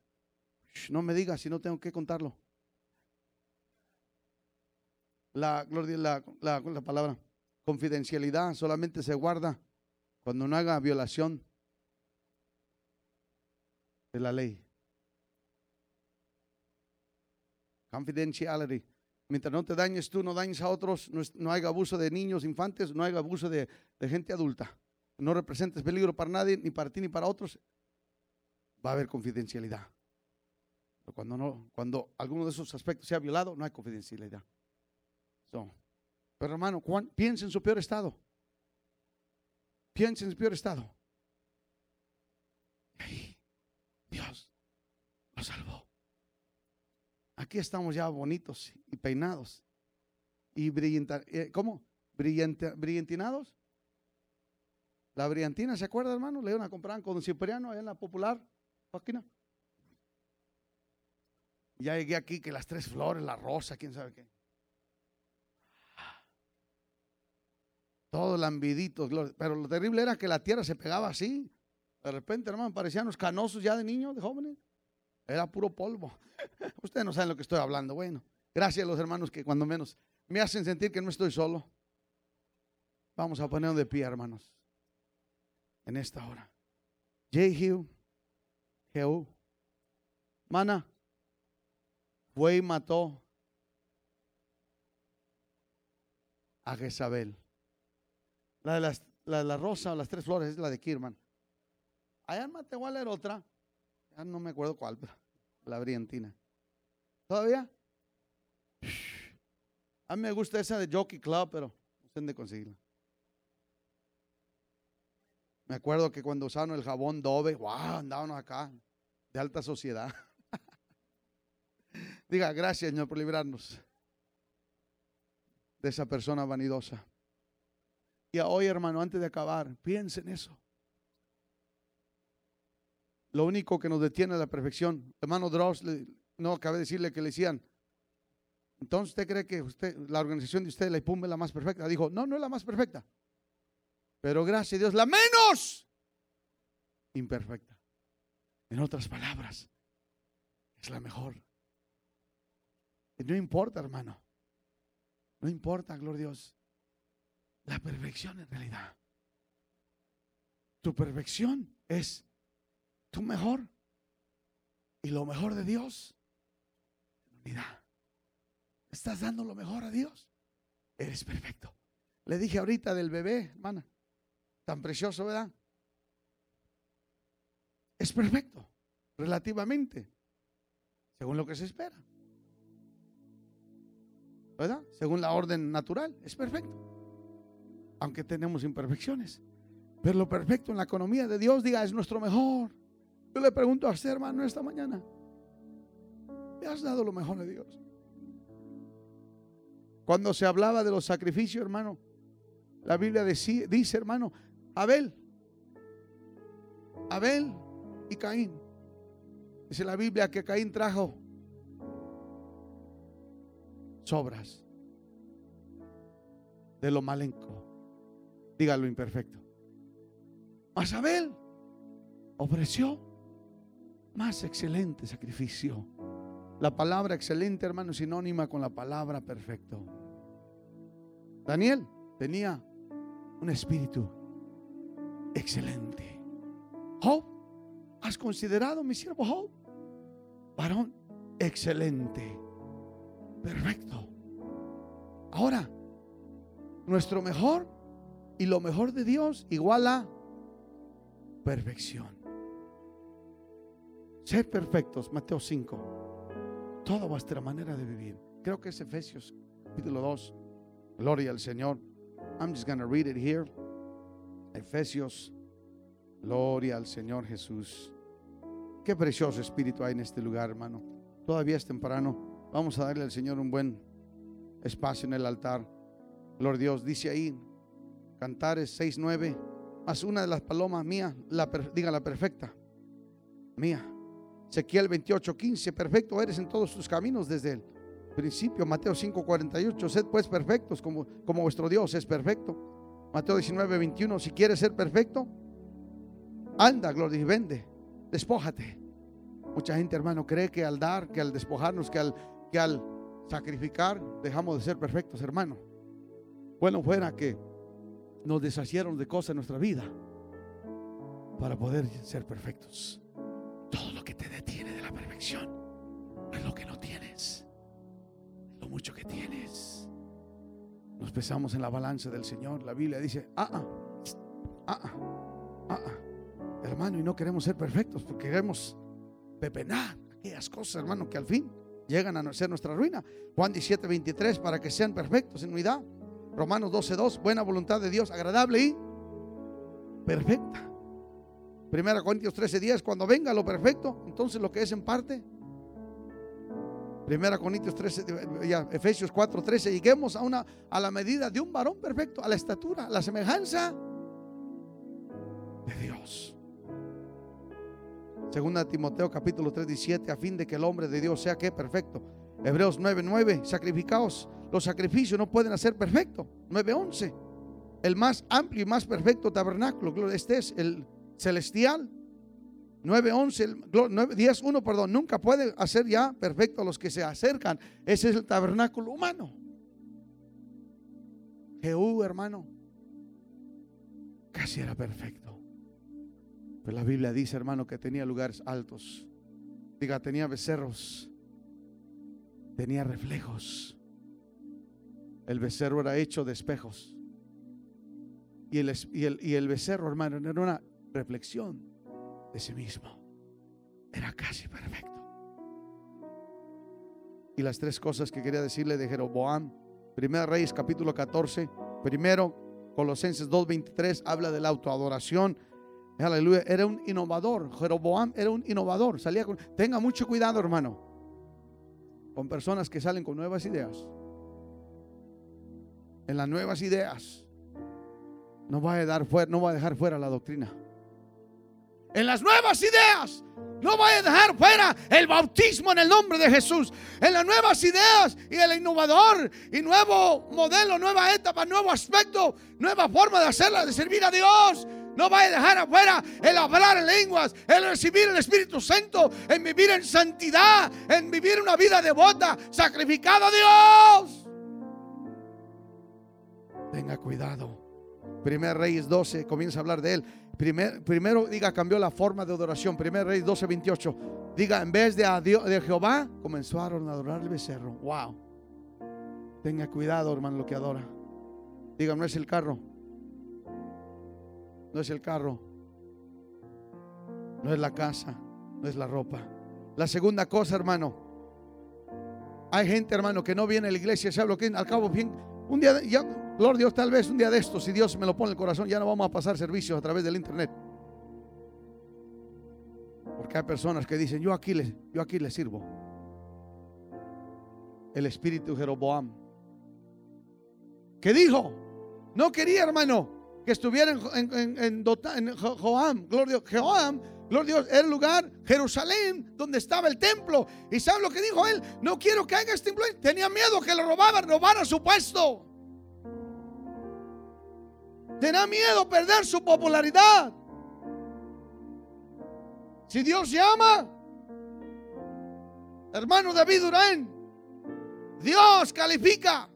No me digas si no tengo que contarlo. La, gloria, la, la, la palabra confidencialidad solamente se guarda cuando no haga violación de la ley. Confidentiality. Mientras no te dañes tú, no dañes a otros, no, no haya abuso de niños, infantes, no haya abuso de, gente adulta. No representes peligro para nadie, ni para ti ni para otros. Va a haber confidencialidad. Pero cuando, no, cuando alguno de esos aspectos sea violado, no hay confidencialidad. So, pero hermano, piensa en su peor estado. Piensa en su peor estado. Y ahí, Dios lo salvó. Aquí estamos ya bonitos y peinados. Y brillanta, eh, ¿cómo? Brillante, brillantinados. La brillantina, ¿se acuerda, hermano? Le iban a comprar con Cipriano allá en la popular página. Ya llegué aquí que las tres flores, la rosa, quién sabe qué. Todos lambiditos, pero lo terrible era que la tierra se pegaba así. De repente, hermano, parecían los canosos ya de niños, de jóvenes. Era puro polvo. Ustedes no saben lo que estoy hablando. Bueno, gracias a los hermanos que cuando menos me hacen sentir que no estoy solo. Vamos a ponernos de pie, hermanos, en esta hora. Jehu, Jehú, mana, fue y mató a Jezabel. La de las, la la rosa o las tres flores es la de Kirman. Allá en Matehuala era otra. Ya no me acuerdo cuál, la brillantina. ¿Todavía? A mí me gusta esa de Jockey Club, pero no sé dónde conseguirla. Me acuerdo que cuando usaban el jabón Dove, wow, andábamos acá, de alta sociedad. Diga, gracias, Señor, por librarnos de esa persona vanidosa. Y hoy, hermano, antes de acabar, piensa en eso. Lo único que nos detiene es la perfección. Hermano Dross, no acabé de decirle que le decían, entonces usted cree que usted, la organización de usted, la IPUM, es la más perfecta. Dijo, no, no es la más perfecta. Pero gracias a Dios, la menos imperfecta. En otras palabras, es la mejor. No importa, hermano. No importa, gloria a Dios. La perfección en realidad. Tu perfección es tu mejor. Y lo mejor de Dios. en Unidad. ¿Estás dando lo mejor a Dios? Eres perfecto. Le dije ahorita del bebé, hermana. Tan precioso, ¿verdad? Es perfecto. Relativamente. Según lo que se espera. ¿Verdad? Según la orden natural. Es perfecto. Aunque tenemos imperfecciones. Pero lo perfecto en la economía de Dios, diga, es nuestro mejor. Yo le pregunto a usted, hermano, esta mañana. ¿Le has dado lo mejor a Dios? Cuando se hablaba de los sacrificios, hermano, la Biblia dice, hermano, Abel, Abel y Caín. Dice la Biblia que Caín trajo sobras de lo malenco. Diga lo imperfecto. Mas Abel ofreció más excelente sacrificio. La palabra excelente, hermano, sinónima con la palabra perfecto. Daniel tenía un espíritu excelente. Job, ¿has considerado mi siervo Job? Varón excelente, perfecto. Ahora, nuestro mejor y lo mejor de Dios igual a perfección. Ser perfectos, Mateo 5. Toda vuestra manera de vivir. Creo que es Efesios capítulo 2. Gloria al Señor. I'm just going to read it here. Efesios. Gloria al Señor Jesús. Qué precioso espíritu hay en este lugar, hermano. Todavía es temprano. Vamos a darle al Señor un buen espacio en el altar. A Dios. Dice ahí, Cantares 6, 9. Más una de las palomas mía, la, diga la perfecta. Mía. Ezequiel 28, 15. Perfecto eres en todos tus caminos desde el principio. Mateo 5, 48. Sed pues perfectos como, como vuestro Dios es perfecto. Mateo 19, 21. Si quieres ser perfecto, anda, gloria y vende. Despójate. Mucha gente, hermano, cree que al dar, que al despojarnos, que al, que al sacrificar, dejamos de ser perfectos, hermano. Bueno, fuera que nos deshacieron de cosas en nuestra vida para poder ser perfectos. La perfección es lo que no tienes, lo mucho que tienes. Nos pesamos en la balanza del Señor. La Biblia dice, ah, ah, ah, ah, ah, ah. hermano, y no queremos ser perfectos porque queremos pepenar aquellas cosas, hermano, que al fin llegan a ser nuestra ruina. Juan 17, 23, para que sean perfectos en unidad. Romanos 12, 2, buena voluntad de Dios, agradable y perfecta. Primera Corintios 13, 10, cuando venga lo perfecto, entonces lo que es en parte. Primera Corintios 13, ya, Efesios 4, 13, lleguemos a, una, a la medida de un varón perfecto, a la estatura, a la semejanza de Dios. Segunda Timoteo capítulo 3, 17, a fin de que el hombre de Dios sea que perfecto. Hebreos 9, 9, sacrificaos. Los sacrificios no pueden hacer perfecto. 9, 11. El más amplio y más perfecto tabernáculo. Este es el celestial. 9, 11, 10, 1, perdón. Nunca puede hacer ya perfecto a los que se acercan. Ese es el tabernáculo humano. Jehú, hermano, casi era perfecto. Pero la Biblia dice, hermano, que tenía lugares altos. Diga, tenía becerros. Tenía reflejos. El becerro era hecho de espejos. Y el, y el, y el becerro, hermano, era una reflexión de sí mismo. Era casi perfecto. Y las tres cosas que quería decirle de Jeroboam. Primera Reyes capítulo 14. Primero, Colosenses 2.23 habla de la autoadoración Aleluya. Era un innovador. Jeroboam era un innovador. Salía con. Tenga mucho cuidado, hermano. Con personas que salen con nuevas ideas. En las nuevas ideas. No va a, dar fuera, no va a dejar fuera la doctrina. En las nuevas ideas. No va a dejar fuera el bautismo en el nombre de Jesús. En las nuevas ideas y el innovador y nuevo modelo, nueva etapa, nuevo aspecto, nueva forma de hacerla, de servir a Dios. No va a dejar afuera el hablar en lenguas, el recibir el Espíritu Santo, en vivir en santidad, en vivir una vida devota, sacrificada a Dios. Tenga cuidado. Primer Reyes 12 comienza a hablar de él. primero diga, cambió la forma de adoración. Primer Reyes 12, 28. Diga, en vez de, a Dios, de Jehová, comenzaron a adorar el becerro. Wow. Tenga cuidado, hermano, lo que adora. Diga, no es el carro, no es el carro, no es la casa, no es la ropa. La segunda cosa, hermano, hay gente, hermano, que no viene a la iglesia, sabe lo que al cabo bien, un día, Lord Dios, tal vez un día de estos, si Dios me lo pone en el corazón, ya no vamos a pasar servicios a través del internet. Porque hay personas que dicen, yo aquí les, yo aquí sirvo. El espíritu Jeroboam. ¿Qué dijo? No quería, hermano, que estuviera en, en, en, Joam, gloria Joam, gloria Dios, era el lugar, Jerusalén, donde estaba el templo. ¿Y sabe lo que dijo él? No quiero que haga este templo. Tenía miedo que lo robaran, robara su puesto. Tenía miedo perder su popularidad. Si Dios llama, hermano David Durán, Dios califica.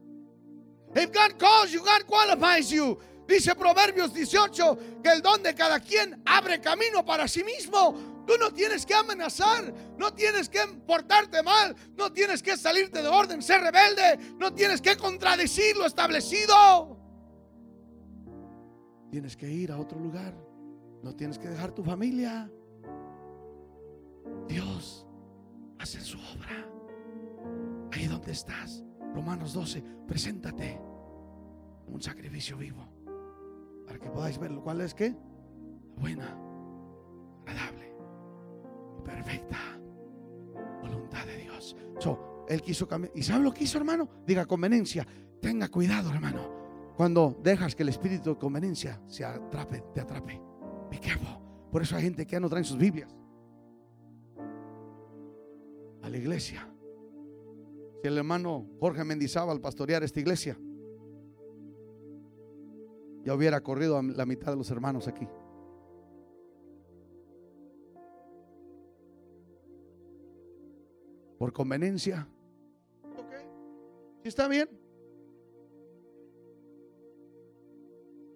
If God calls you, God qualifies you. Dice Proverbios 18 que el don de cada quien abre camino para sí mismo. Tú no tienes que amenazar, no tienes que portarte mal, no tienes que salirte de orden, ser rebelde, no tienes que contradecir lo establecido. Tienes que ir a otro lugar, no tienes que dejar tu familia. Dios hace su obra. Ahí donde estás, Romanos 12, preséntate un sacrificio vivo para que podáis ver lo cual es que buena, agradable y perfecta voluntad de Dios. So, él quiso cambiar. ¿Y sabe lo que hizo, hermano? Diga conveniencia. Tenga cuidado, hermano. Cuando dejas que el espíritu de conveniencia se atrape, te atrape. Me quedo. Por eso hay gente que ya no traen sus Biblias a la iglesia. Si el hermano Jorge Mendizábal pastorear esta iglesia, ya hubiera corrido a la mitad de los hermanos aquí. por conveniencia. ¿Ok? ¿Sí está bien?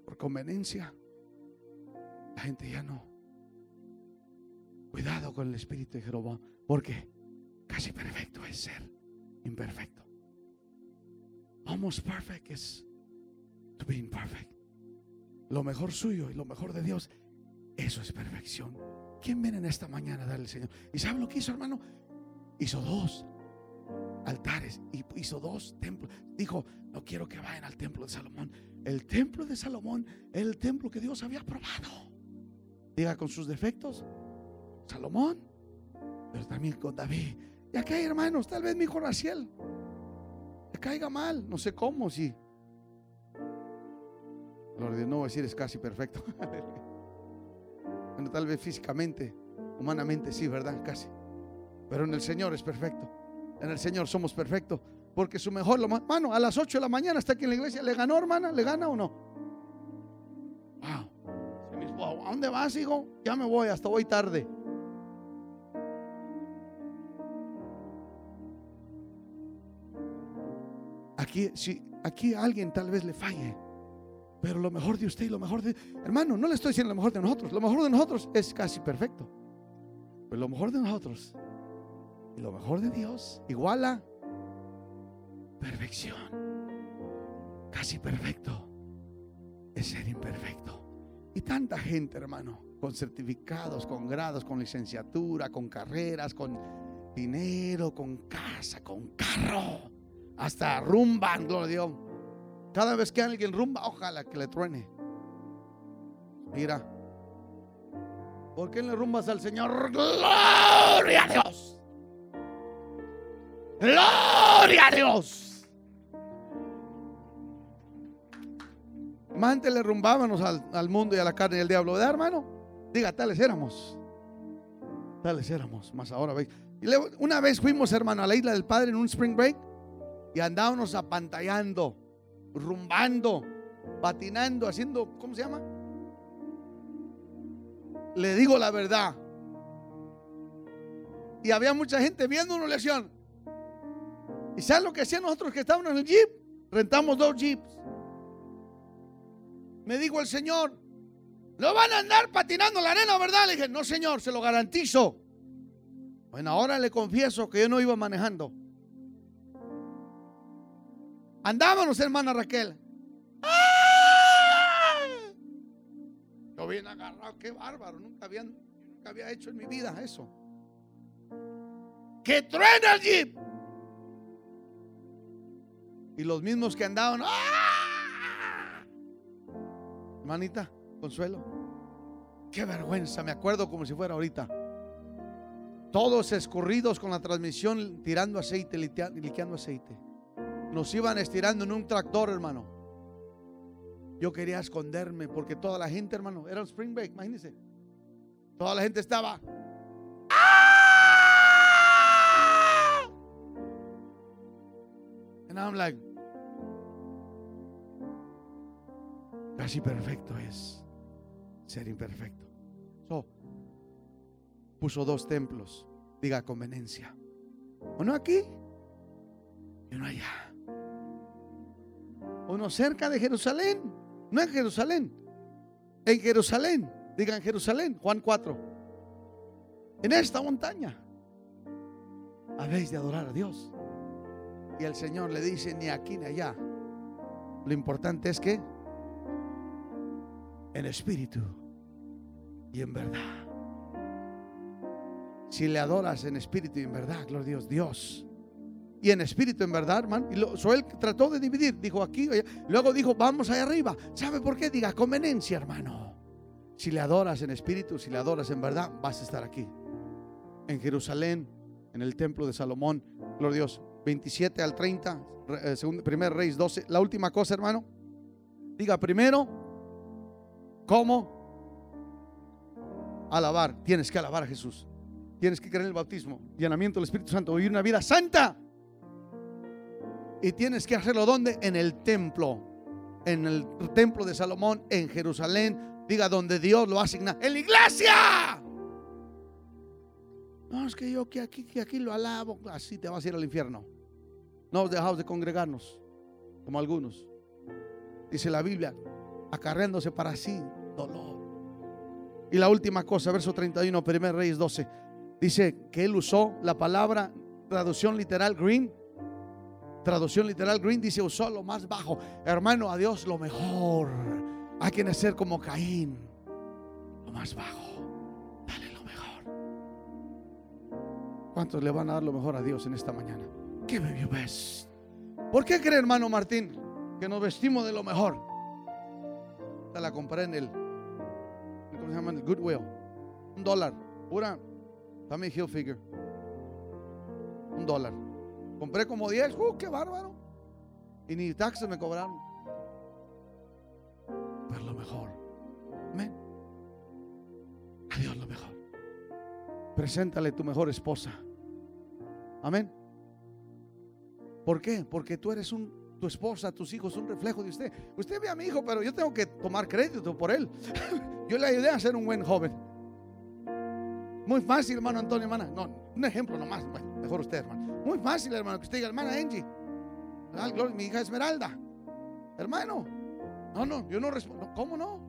Por conveniencia. La gente ya no. Cuidado con el espíritu de Jeroboam, porque casi perfecto es ser imperfecto. Almost perfect is to be imperfect. Lo mejor suyo y lo mejor de Dios, eso es perfección. ¿Quién viene en esta mañana a darle al Señor? ¿Y sabe lo que hizo, hermano? Hizo dos altares y hizo dos templos. Dijo, no quiero que vayan al templo de Salomón. El templo de Salomón el templo que Dios había aprobado. Diga con sus defectos, Salomón, pero también con David. Y acá hay hermanos, tal vez mi hijo Raciel caiga mal, no sé cómo, si. Lo no voy a decir es casi perfecto. bueno, tal vez físicamente, humanamente sí, ¿verdad? Casi. Pero en el Señor es perfecto. En el Señor somos perfectos. Porque su mejor, lo mano, a las 8 de la mañana está aquí en la iglesia. ¿Le ganó, hermana? ¿Le gana o no? Wow. ¿A dónde vas, hijo? Ya me voy, hasta hoy tarde. Aquí, si aquí alguien tal vez le falle, pero lo mejor de usted y lo mejor de. Hermano, no le estoy diciendo lo mejor de nosotros. Lo mejor de nosotros es casi perfecto. Pero lo mejor de nosotros y lo mejor de Dios igual a perfección. Casi perfecto es ser imperfecto. Y tanta gente, hermano, con certificados, con grados, con licenciatura, con carreras, con dinero, con casa, con carro, hasta rumban, gloria a Dios. Cada vez que alguien rumba, ojalá que le truene. Mira, ¿por qué le rumbas al Señor? Gloria a Dios. Gloria a Dios. Más antes le rumbábamos al, mundo y a la carne y al diablo. ¿Verdad, hermano? Diga, tales éramos. Tales éramos. Más ahora, veis. una vez fuimos, hermano, a la isla del Padre en un spring break y andábamos apantallando, rumbando, patinando, haciendo, ¿cómo se llama? Le digo la verdad. Y había mucha gente viendo una lección. ¿Y sabes lo que hacían nosotros que estábamos en el jeep? Rentamos dos jeeps. Me dijo el Señor, no van a andar patinando la arena, ¿verdad? Le dije, no, Señor, se lo garantizo. Bueno, ahora le confieso que yo no iba manejando. Andábamos, hermana Raquel. Yo bien agarrado, qué bárbaro. Nunca, nunca había hecho en mi vida eso. Que truena el jeep. Y los mismos que andaban, ¡ah! Hermanita, consuelo. Qué vergüenza, me acuerdo como si fuera ahorita. Todos escurridos con la transmisión tirando aceite, liqueando aceite. Nos iban estirando en un tractor, hermano. Yo quería esconderme porque toda la gente, hermano, era un spring break, imagínense. Toda la gente estaba. ¡Ah! And I'm like, Casi perfecto es ser imperfecto. puso dos templos, diga conveniencia. Uno aquí y uno allá. Uno cerca de Jerusalén, no en Jerusalén, en Jerusalén, diga en Jerusalén, Juan 4. En esta montaña habéis de adorar a Dios. Y el Señor le dice, ni aquí ni allá. Lo importante es que en espíritu y en verdad. Si le adoras en espíritu y en verdad, gloria a Dios, Dios. Y en espíritu, en verdad, hermano. Y trató de dividir. Dijo aquí, luego dijo, vamos allá arriba. ¿Sabe por qué? Diga, conveniencia, hermano. Si le adoras en espíritu, si le adoras en verdad, vas a estar aquí. En Jerusalén, en el templo de Salomón. Gloria a Dios. 27 al 30, eh, primer Reyes 12. La última cosa, hermano. Diga primero, ¿Cómo? Alabar. Tienes que alabar a Jesús. Tienes que creer en el bautismo, llenamiento del Espíritu Santo, vivir una vida santa. Y tienes que hacerlo donde? En el templo. En el templo de Salomón, en Jerusalén. Diga donde Dios lo asigna. En la iglesia. No, es que yo que aquí, que aquí lo alabo, así te vas a ir al infierno. No os dejamos de congregarnos, como algunos. Dice la Biblia, acarreándose para sí dolor. Y la última cosa, verso 31, 1 Reyes 12, dice que él usó la palabra, traducción literal, green. Traducción literal, green dice usó lo más bajo. Hermano, a Dios lo mejor. Hay que nacer como Caín, lo más bajo. Dale lo mejor. ¿Cuántos le van a dar lo mejor a Dios en esta mañana? Give me best. ¿Por qué cree, hermano Martín, que nos vestimos de lo mejor? La compré en el, ¿cómo se llama? En el Goodwill. Un dólar. Pura Tommy Hilfiger. Un dólar. Compré como 10. ¡Uh, qué bárbaro! Y ni taxes me cobraron. Pero lo mejor. Amén. A Dios lo mejor. Preséntale tu mejor esposa. Amén. ¿Por qué? Porque tú eres un, tu esposa, tus hijos, un reflejo de usted. Usted ve a mi hijo, pero yo tengo que tomar crédito por él. yo le ayudé a ser un buen joven. Muy fácil, hermano Antonio, hermana. No, un ejemplo nomás. mejor usted, hermano. Muy fácil, hermano, que usted diga, hermana Angie. mi hija Esmeralda. Hermano. No, no, yo no respondo. ¿Cómo no?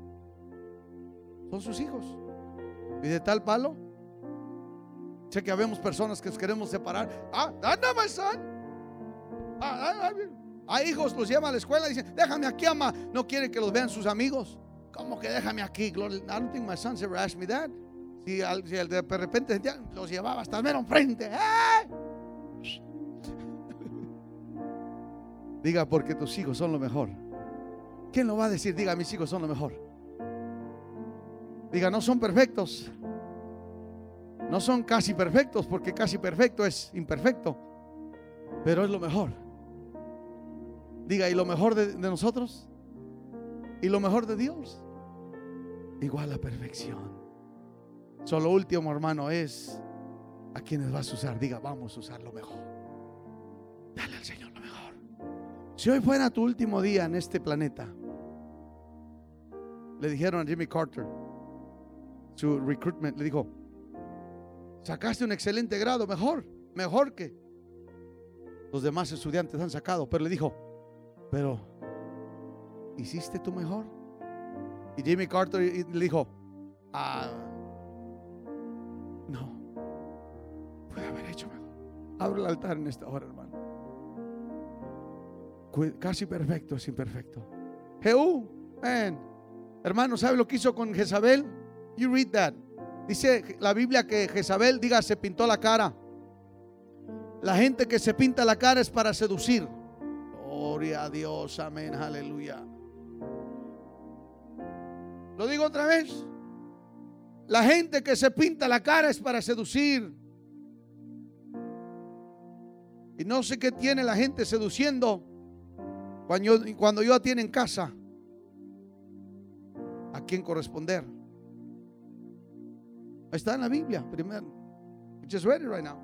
Son sus hijos. Y de tal palo. Sé que habemos personas que nos queremos separar. Ah, anda, my son. Ah, hay hijos, los lleva a la escuela y dicen, déjame aquí, ama. No quieren que los vean sus amigos. ¿Cómo que déjame aquí? I don't think my sons ever asked me that. Si, de repente los llevaba hasta el mero enfrente. ¡Eh! Diga, porque tus hijos son lo mejor. ¿Quién lo va a decir? Diga, mis hijos son lo mejor. Diga, no son perfectos. No son casi perfectos, porque casi perfecto es imperfecto. Pero es lo mejor. Diga, ¿y lo mejor de, nosotros? ¿Y lo mejor de Dios? Igual a perfección. Solo último, hermano, es a quienes vas a usar. Diga, vamos a usar lo mejor. Dale al Señor lo mejor. Si hoy fuera tu último día en este planeta, le dijeron a Jimmy Carter, su recruitment, le dijo, sacaste un excelente grado, mejor, mejor que los demás estudiantes han sacado, pero le dijo, pero, ¿hiciste tú mejor? Y Jimmy Carter le dijo, ah, no, puede haber hecho mejor. Abre el altar en esta hora, hermano. Casi perfecto es imperfecto. Jehú, hermano, ¿sabe lo que hizo con Jezabel? You read that. Dice la Biblia que Jezabel, diga, se pintó la cara. La gente que se pinta la cara es para seducir. Gloria a Dios, amén, aleluya. Lo digo otra vez. La gente que se pinta la cara es para seducir. Y no sé qué tiene la gente seduciendo cuando, cuando yo tiene en casa. ¿A quién corresponder? Está en la Biblia. Primero. just read it right now.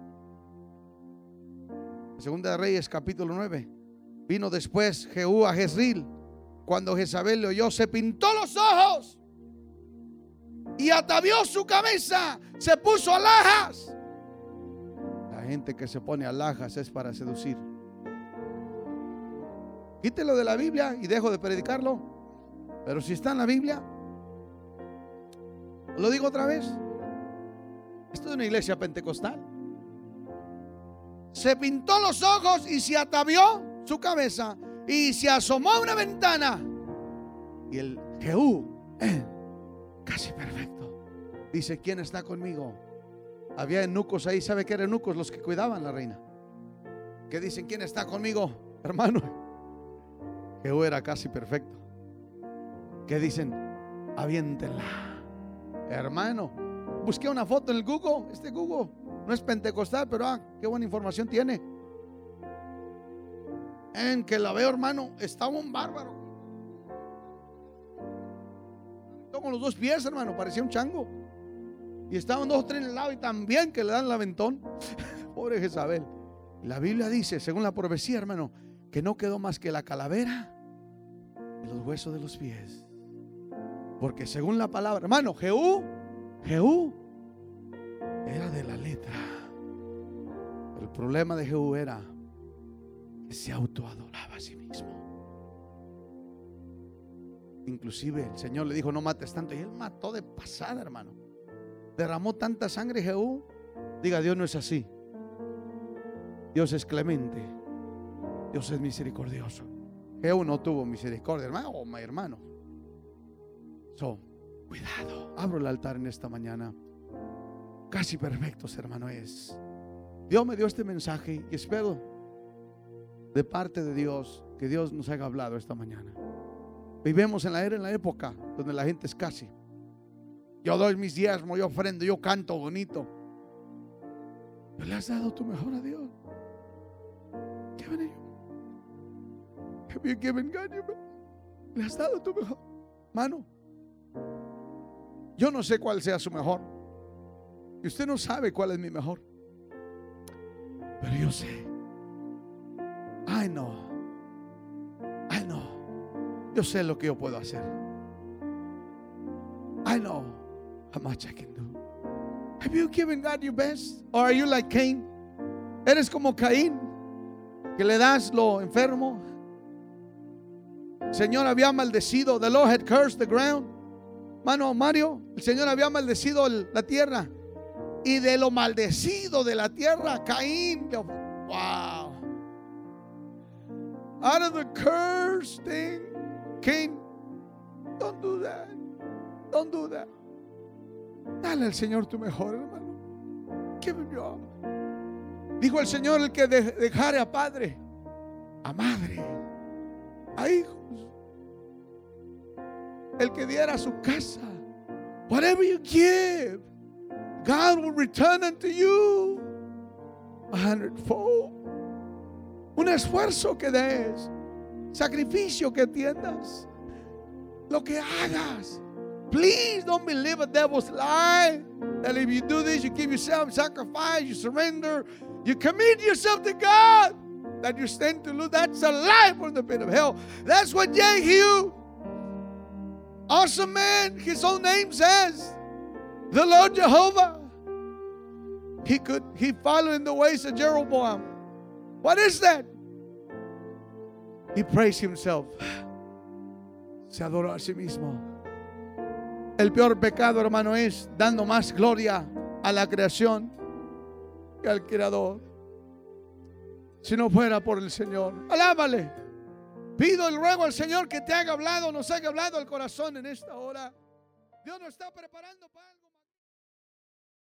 Segunda de Reyes, capítulo 9. Vino después Jehú a Jezreel. Cuando Jezabel le oyó, se pintó los ojos y atavió su cabeza, se puso alhajas. La gente que se pone alhajas es para seducir. Quítelo de la Biblia y dejo de predicarlo. Pero si está en la Biblia, lo digo otra vez. Esto es una iglesia pentecostal se pintó los ojos y se atavió su cabeza y se asomó a una ventana. Y el Jehú, eh, casi perfecto, dice, ¿quién está conmigo? Había eunucos ahí, ¿sabe qué eran eunucos? Los que cuidaban la reina. Que dicen, ¿quién está conmigo? Hermano, Jehú era casi perfecto. Que dicen, aviéntenla. Hermano, busqué una foto en el Google, este Google no es pentecostal, pero ah, qué buena información tiene. En que la veo, hermano, estaba un bárbaro. Como los dos pies, hermano, parecía un chango. Y estaban dos o tres en el lado y también que le dan el aventón. Pobre Jezabel. La Biblia dice, según la profecía, hermano, que no quedó más que la calavera y los huesos de los pies. Porque según la palabra, hermano, Jehú, Jehú era de la letra. El problema de Jehú era se autoadoraba a sí mismo. Inclusive el Señor le dijo, no mates tanto. Y él mató de pasada, hermano. Derramó tanta sangre Jehú. Diga, Dios no es así. Dios es clemente. Dios es misericordioso. Jehú no tuvo misericordia, hermano o mi hermano. So, cuidado. Abro el altar en esta mañana. Casi perfectos, hermano, es. Dios me dio este mensaje y espero de parte de Dios que Dios nos haya hablado esta mañana. Vivimos en la era, en la época donde la gente es casi. Yo doy mis diezmos, yo ofrendo, yo canto bonito. Pero le has dado tu mejor a Dios. Given you. Have you given God your best? Le has dado tu mejor. Mano, yo no sé cuál sea su mejor. Y usted no sabe cuál es mi mejor. Pero yo sé. I know. I know. Yo sé lo que yo puedo hacer. I know how much I can do. Have you given God your best? Or are you like Cain? Eres como Caín, que le das lo enfermo. Señor había maldecido. The Lord had cursed the ground. Mano, Mario, el Señor había maldecido la tierra. Y de lo maldecido de la tierra, Caín. Wow. Out of the cursed thing, Cain. Don't do that. Don't do that. Dale al Señor tu mejor, hermano. Give him your Dijo el Señor el que dejare a padre, a madre, a hijos. El que diera su casa. Whatever you give, God will return unto you a hundredfold. Un esfuerzo que des, sacrificio que tiendas, lo que hagas. Please don't believe a devil's lie that if you do this, you give yourself sacrifice, you surrender, you commit yourself to God, that you stand to lose. That's a lie from the pit of hell. That's what Jehu, awesome man, his own name says, the Lord Jehovah. He could he followed in the ways of Jeroboam. What is that? He praised himself. Se adoró a sí mismo. El peor pecado, hermano, es dando más gloria a la creación que al Creador. Si no fuera por el Señor, alábale. Pido el ruego al Señor que te haga hablado, nos haya hablado el corazón en esta hora. Dios nos está preparando para.